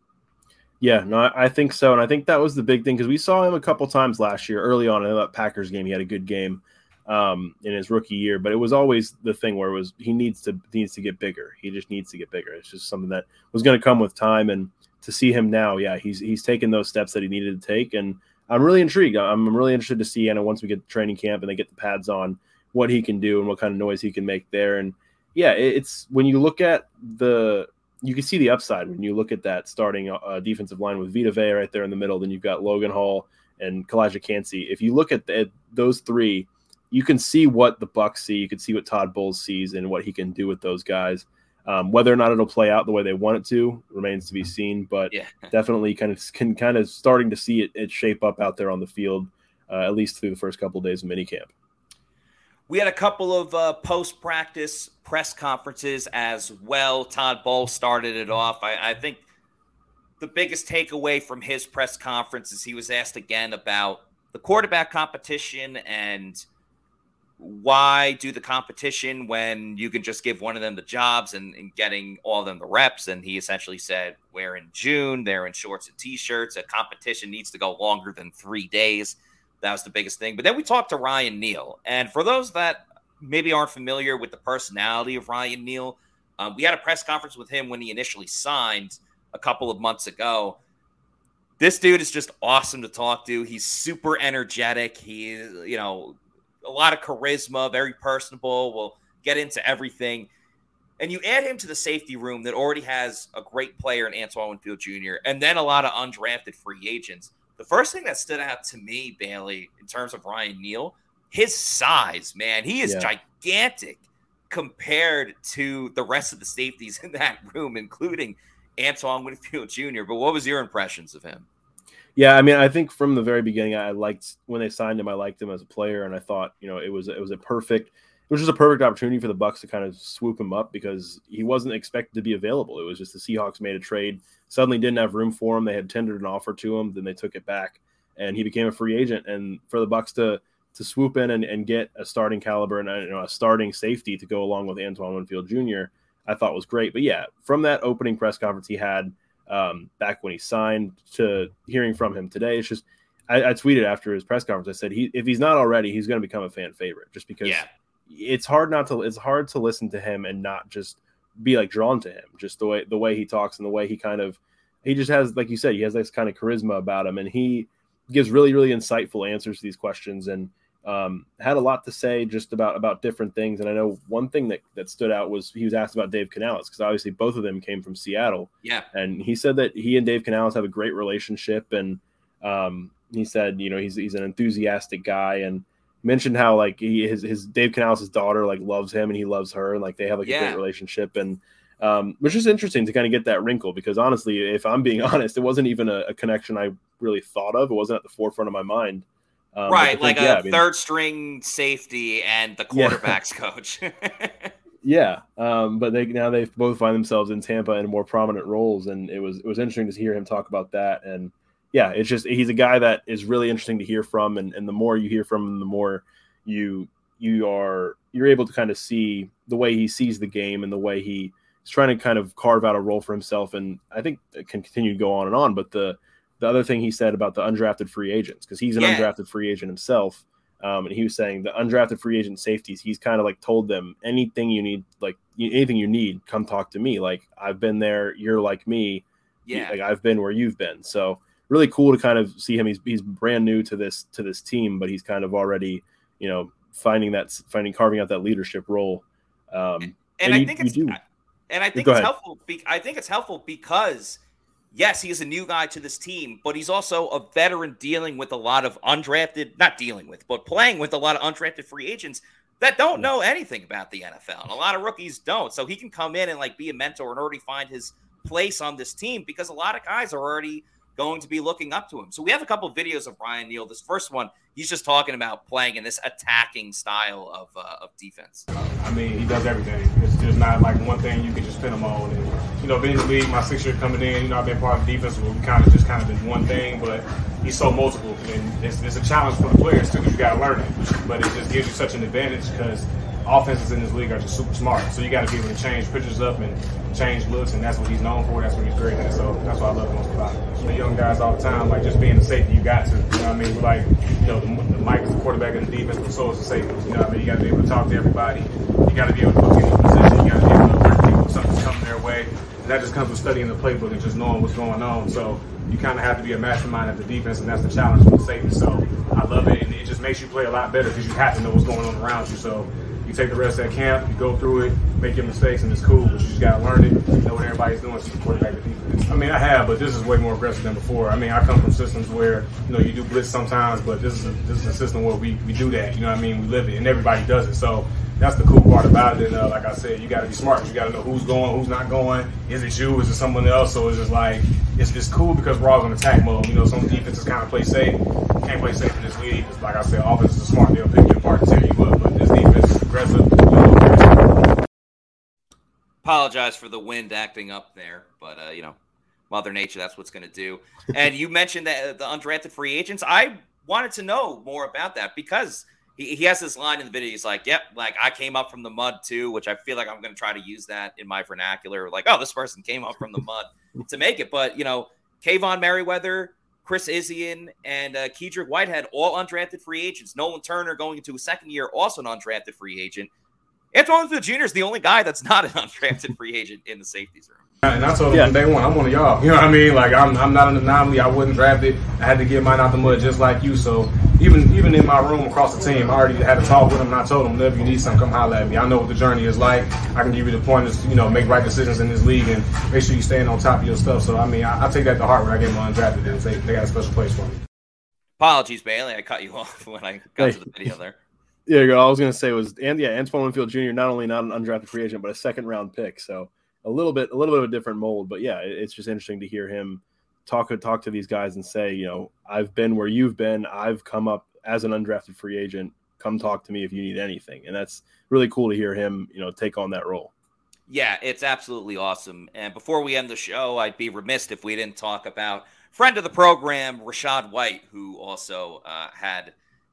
Yeah, no, I think so, and I think that was the big thing because we saw him a couple times last year, early on in that Packers game. He had a good game, um, in his rookie year, but it was always the thing where it was he needs to needs to get bigger. He just needs to get bigger. It's just something that was going to come with time, and to see him now, yeah, he's he's taken those steps that he needed to take, and I'm really intrigued. I'm really interested to see, you and once we get to training camp and they get the pads on, what he can do and what kind of noise he can make there, and yeah, it's when you look at the you can see the upside when you look at that starting uh, defensive line with Vita Vea right there in the middle. Then you've got Logan Hall and Calijah Kancey. If you look at, the, at those three you can see what the Bucs see. You can see what Todd Bowles sees and what he can do with those guys. Um, whether or not it'll play out the way they want it to remains to be seen, but yeah. [laughs] definitely kind of can kind of starting to see it, it shape up out there on the field, uh, at least through the first couple of days of minicamp. We had a couple of uh, post practice press conferences as well. Todd Bowles started it off. I, I think the biggest takeaway from his press conference is he was asked again about the quarterback competition and why do the competition when you can just give one of them the jobs and, and, getting all of them the reps? And he essentially said, We're in June, they're in shorts and t shirts. A competition needs to go longer than three days. That was the biggest thing. But then we talked to Ryan Neal. And for those that maybe aren't familiar with the personality of Ryan Neal, um, we had a press conference with him when he initially signed a couple of months ago. This dude is just awesome to talk to. He's super energetic. He, you know, a lot of charisma, very personable, will get into everything. And you add him to the safety room that already has a great player in Antoine Winfield Jr., and then a lot of undrafted free agents. The first thing that stood out to me, Bailey, in terms of Ryan Neal, his size, man, he is yeah. gigantic compared to the rest of the safeties [laughs] in that room, including Antoine Winfield Jr. But what was your impressions of him? Yeah, I mean, I think from the very beginning, I liked when they signed him. I liked him as a player, and I thought, you know, it was it was a perfect, it was a perfect opportunity for the Bucs to kind of swoop him up because he wasn't expected to be available. It was just the Seahawks made a trade, suddenly didn't have room for him. They had tendered an offer to him, then they took it back, and he became a free agent. And for the Bucs to to swoop in and, and get a starting caliber and you know, a starting safety to go along with Antoine Winfield Jr., I thought was great. But yeah, from that opening press conference he had um, back when he signed to hearing from him today. It's just I, I, tweeted after his press conference. I said he if he's not already, he's going to become a fan favorite just because yeah. It's hard not to it's hard to listen to him and not just be like drawn to him. Just the way the way he talks and the way he kind of he just has like you said he has this kind of charisma about him and he gives really really insightful answers to these questions and um, had a lot to say just about about different things. And I know one thing that that stood out was he was asked about Dave Canales because obviously both of them came from Seattle. Yeah, and he said that he and Dave Canales have a great relationship, and um, he said you know he's he's an enthusiastic guy and mentioned how like he his his Dave Canales' daughter like loves him and he loves her and like they have like yeah. a great relationship and. Um, which is interesting to kind of get that wrinkle because honestly, if I'm being [laughs] honest, it wasn't even a, a connection I really thought of. It wasn't at the forefront of my mind. Um, right, like a I mean, third string safety and the quarterbacks yeah. coach. [laughs] yeah, um, but they now they both find themselves in Tampa in more prominent roles, and it was it was interesting to hear him talk about that. And yeah, it's just he's a guy that is really interesting to hear from, and, and the more you hear from him, the more you you are you're able to kind of see the way he sees the game and the way he is trying to kind of carve out a role for himself. And I think it can continue to go on and on, but the the other thing he said about the undrafted free agents because he's an yeah. undrafted free agent himself. Um, and he was saying the undrafted free agent safeties, he's kind of like told them anything you need, like anything you need, come talk to me. Like I've been there, you're like me. Yeah. Like I've been where you've been. So really cool to kind of see him. He's, he's brand new to this, to this team, but he's kind of already, you know, finding that finding carving out that leadership role. Um, and, and I you, think it's do. and I think it's helpful. I think it's helpful because yes, he is a new guy to this team, but he's also a veteran dealing with a lot of undrafted, not dealing with, but playing with a lot of undrafted free agents that don't know anything about the NFL. And a lot of rookies don't. So he can come in and like be a mentor and already find his place on this team because a lot of guys are already going to be looking up to him. So we have a couple of videos of Ryan Neal. This first one, he's just talking about playing in this attacking style of, uh, of defense. I mean, he does everything. It's just not like one thing you can just pin him on. And, you know, being in the league, my six year coming in, you know, I've been part of defense where we kind of just kind of been one thing, but he's so multiple. And it's, it's a challenge for the players too because you got to learn it. But it just gives you such an advantage because offenses in this league are just super smart. So you got to be able to change pitches up and change looks, and that's what he's known for. That's what he's great at. So that's what I love most about him. The young guys all the time, like just being a safety, you got to. You know what I mean? Like, you know, the, the Mike is the quarterback in the defense, but so is the safety. You know what I mean? You got to be able to talk to everybody. You got to be able to look any position. You got to be able to alert people if something's coming their way. And that just comes with studying the playbook and just knowing what's going on. So you kind of have to be a mastermind at the defense, and that's the challenge for the safety. So I love it, and it just makes you play a lot better because you have to know what's going on around you. So you take the rest that camp, you go through it, make your mistakes, and it's cool. But you just got to learn it, know what everybody's doing, so you quarterback the defense. I mean, I have, but this is way more aggressive than before. I mean, I come from systems where you know you do blitz sometimes, but this is a, this is a system where we, we do that. You know what I mean? We live it, and everybody does it. So that's the cool part about it. And uh, like I said, you got to be smart. You got to know who's going, who's not going. Is it you? Is it someone else? So it's just like it's, it's cool because we're all in attack mode. You know, some defenses kind of play safe. Can't play safe in this league like I said, offenses are smart. They'll pick you apart and up. But this defense is aggressive. Apologize for the wind acting up there, but uh, you know, Mother Nature, that's what's going to do. And you mentioned that uh, the undrafted free agents. I wanted to know more about that because he, he has this line in the video. He's like, "Yep, like I came up from the mud too," which I feel like I'm going to try to use that in my vernacular. Like, oh, this person came up from the mud [laughs] to make it. But you know, Kaevon Merriweather, Chris Izien, and uh, Kedrick Whitehead, all undrafted free agents. Nolan Turner going into a second year, also an undrafted free agent. Antoine Smith Jr. is the only guy that's not an undrafted free agent in the safeties room. And I told him yeah. from day one, I'm one of y'all. You know what I mean? Like I'm, I'm not an anomaly. I wasn't drafted. I had to get mine out the mud just like you. So even even in my room across the team, I already had a talk with him. And I told him, if you need something, come holler at me. I know what the journey is like. I can give you the pointers. You know, make right decisions in this league and make sure you staying on top of your stuff. So I mean, I, I take that to heart when I get my undrafted and they, they got a special place for me. Apologies, Bailey. I cut you [laughs] off when I got to the video there. Yeah, I was going to say was and yeah, Antoine Winfield Jr. not only not an undrafted free agent, but a second round pick. So a little bit, a little bit of a different mold. But yeah, it's just interesting to hear him talk talk to these guys and say, you know, I've been where you've been. I've come up as an undrafted free agent. Come talk to me if you need anything, and that's really cool to hear him, you know, take on that role. Yeah, it's absolutely awesome. And before we end the show, I'd be remiss if we didn't talk about friend of the program, Rachaad White, who also uh, had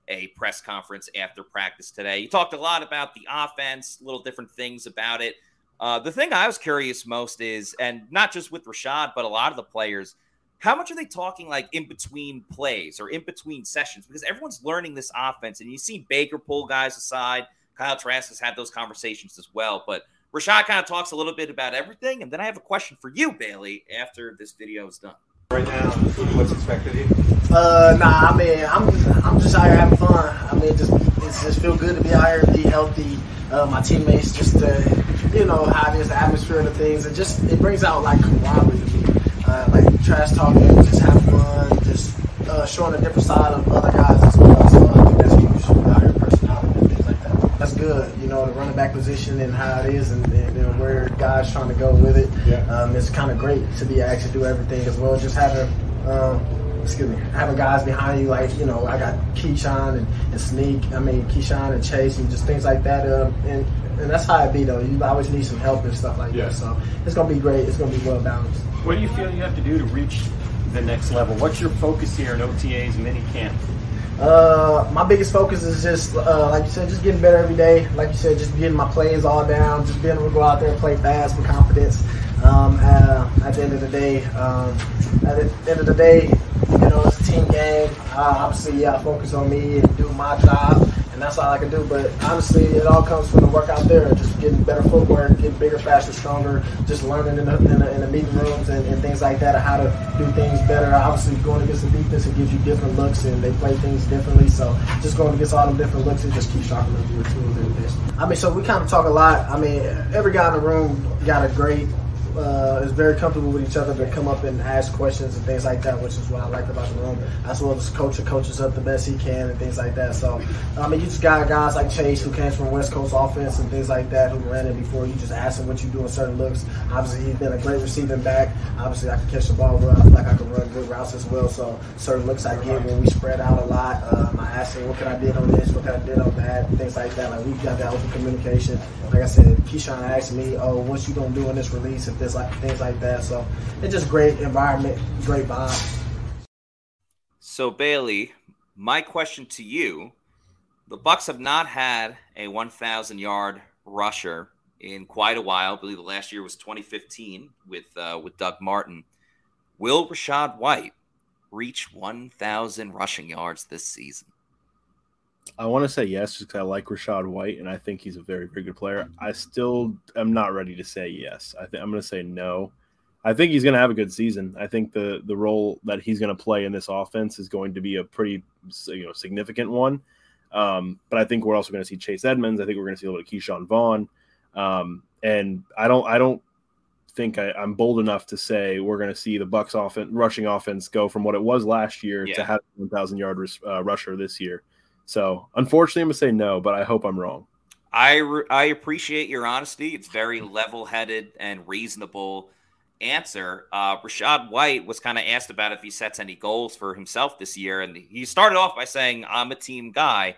a press conference after practice today. He talked a lot about the offense, little different things about it. Uh, the thing I was curious most is, and not just with Rachaad, but a lot of the players, how much are they talking like in between plays or in between sessions? Because everyone's learning this offense, and you see Baker pull guys aside. Kyle Trask has had those conversations as well. But Rachaad kind of talks a little bit about everything. And then I have a question for you, Bailey, after this video is done. Right now, what's expected of you? Uh, nah, I mean, I'm just, I'm just out here having fun. I mean, just it's just feel good to be out here, be healthy. Uh, my teammates, just you know how it is, the atmosphere and the things, and just it brings out like camaraderie to me. Uh, like trash talking, just have fun, just uh, showing a different side of other guys as well. So I think that's huge out here, personality and things like that. That's good, you know, the running back position and how it is, and, and, and where guys trying to go with it. Yeah. Um, it's kind of great to be able to do everything as well. Just having. Um, excuse me, having guys behind you like you know I got Ke'Shawn and, and Sneak, I mean Ke'Shawn and Chase and just things like that. Um, and and that's how it be though. You always need some help and stuff like yeah. that. So it's gonna be great. It's gonna be well balanced. What do you feel you have to do to reach the next level? What's your focus here in OTAs, mini camp? Uh, my biggest focus is just, uh, like you said, just getting better every day. Like you said, just getting my plays all down, just being able to go out there and play fast with confidence. Um, uh, at the end of the day, um, at the end of the day, you know, it's a team game. Uh, obviously, yeah, focus on me and do my job, and that's all I can do. But honestly, it all comes from the work out there, just getting better footwork, getting bigger, faster, stronger, just learning in the, in the, in the meeting rooms and, and, things like that, how to do things better. Obviously, going against the defense, it gives you different looks, and they play things differently. So just going against all them different looks, it just keeps sharpening your tools and this. I mean, so we kind of talk a lot. I mean, every guy in the room got a great uh, is very comfortable with each other to come up and ask questions and things like that, which is what I like about the room. As well as coach coaches up the best he can and things like that. So, I mean, you just got guys like Chase who came from West Coast offense and things like that who ran it before. You just ask him what you do in certain looks. Obviously, he's been a great receiving back. Obviously, I can catch the ball well. I feel like I can run good routes as well. So, certain looks I get when we spread out a lot. Um, I ask him what can I do on this, what can I do on that, things like that. Like we've got that open communication. Like I said, Ke'Shawn asked me, "Oh, what's you gonna do in this release?" If there's like things like that. So it's just great environment, great vibe. So Bailey, my question to you: the Bucs have not had a 1,000 yard rusher in quite a while. I believe the last year was 2015 with uh, with Doug Martin. Will Rachaad White reach 1,000 rushing yards this season? I want to say yes, just because I like Rachaad White and I think he's a very, very good player. I still am not ready to say yes. I think I'm going to say no. I think he's going to have a good season. I think the the role that he's going to play in this offense is going to be a pretty you know significant one. Um, but I think we're also going to see Chase Edmonds. I think we're going to see a little bit of Ke'Shawn Vaughn. Um, and I don't I don't think I, am bold enough to say we're going to see the Bucs offense rushing offense go from what it was last year yeah. to have 1,000 yard uh, rusher this year. So unfortunately, I'm gonna say no, but I hope I'm wrong. I re- I appreciate your honesty. It's very level headed and reasonable answer. Uh, Rachaad White was kind of asked about if he sets any goals for himself this year, and he started off by saying, "I'm a team guy."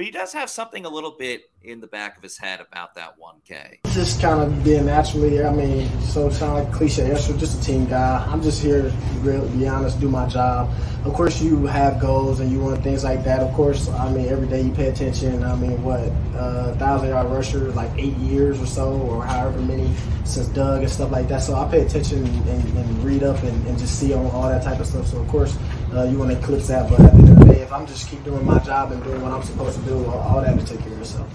But he does have something a little bit in the back of his head about that 1K. Just kind of being naturally, I mean, so it sounds like cliche answer, just a team guy. I'm just here to be honest, do my job. Of course, you have goals and you want things like that. Of course, I mean, every day you pay attention. I mean, what, uh, thousand yard rusher, like eight years or so, or however many since Doug and stuff like that. So I pay attention and, and read up and, and, just see on all that type of stuff. So, of course, uh, you want to eclipse that. But at the end of the day, if I'm just keep doing my job and doing what I'm supposed to do, all, all that to take care of itself.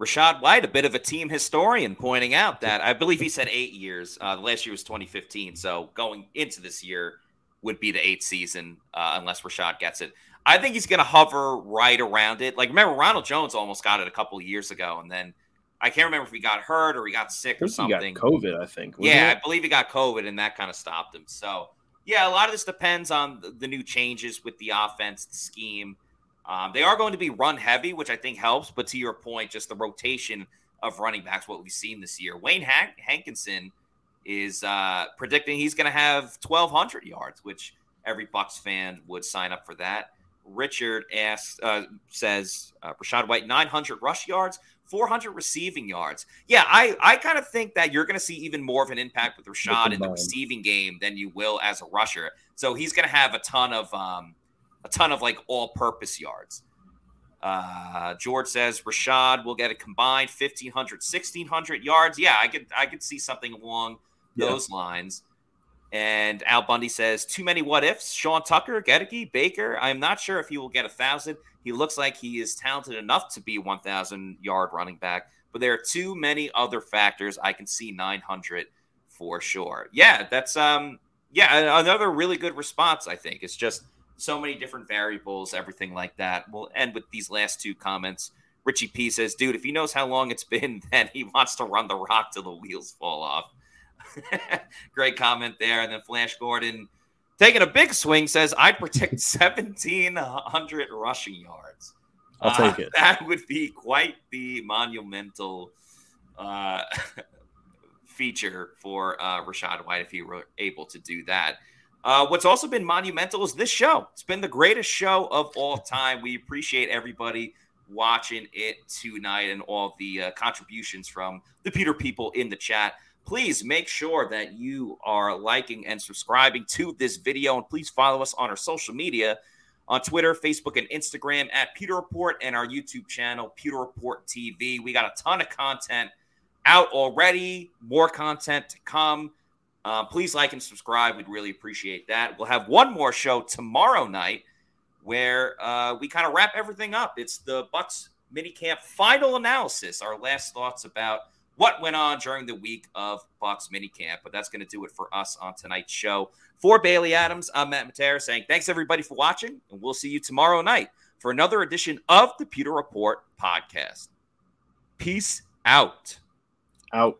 Rachaad White, a bit of a team historian, pointing out that I believe he said eight years. Uh, the last year was 2015, so going into this year would be the eighth season uh, unless Rachaad gets it. I think he's going to hover right around it. Like remember, Ronald Jones almost got it a couple years ago, and then I can't remember if he got hurt or he got sick or something. COVID, I think. Yeah, it? I believe he got COVID, and that kind of stopped him. So yeah, a lot of this depends on the, new changes with the offense, the scheme. Um, they are going to be run heavy, which I think helps. But to your point, just the rotation of running backs, what we've seen this year. Wayne Hank- Hankinson is uh, predicting he's going to have 1,200 yards, which every Bucs fan would sign up for that. Richard asks, uh, says uh, Rachaad White 900 rush yards, 400 receiving yards. Yeah, I, I kind of think that you're going to see even more of an impact with Rachaad in the receiving game than you will as a rusher. So he's going to have a ton of um, a ton of like all-purpose yards. Uh, George says Rachaad will get a combined 1500 1600 yards. Yeah, I could I could see something along yeah. those lines. And Al Bundy says, too many what ifs. Sean Tucker, Goedeke, Baker. I'm not sure if he will get a thousand. He looks like he is talented enough to be 1,000 yard running back, but there are too many other factors. I can see 900 for sure. Yeah, that's um, yeah, another really good response. I think it's just so many different variables, everything like that. We'll end with these last two comments. Richie P says, "Dude, if he knows how long it's been, [laughs] then he wants to run the rock till the wheels fall off." [laughs] Great comment there. And then Flash Gordon taking a big swing says, I'd predict 1,700 rushing yards. I'll uh, take it. That would be quite the monumental uh, [laughs] feature for uh, Rachaad White if he were able to do that. Uh, what's also been monumental is this show. It's been the greatest show of all time. We appreciate everybody watching it tonight and all the uh, contributions from the Pewter people in the chat please make sure that you are liking and subscribing to this video. And please follow us on our social media on Twitter, Facebook, and Instagram at Pewter Report and our YouTube channel, Pewter Report TV. We got a ton of content out already, more content to come. Uh, please like and subscribe. We'd really appreciate that. We'll have one more show tomorrow night where uh, we kind of wrap everything up. It's the Bucs minicamp final analysis, our last thoughts about what went on during the week of Bucs minicamp. But that's going to do it for us on tonight's show. For Bailey Adams, I'm Matt Matera saying thanks everybody for watching, and we'll see you tomorrow night for another edition of the Pewter Report podcast. Peace out. Out.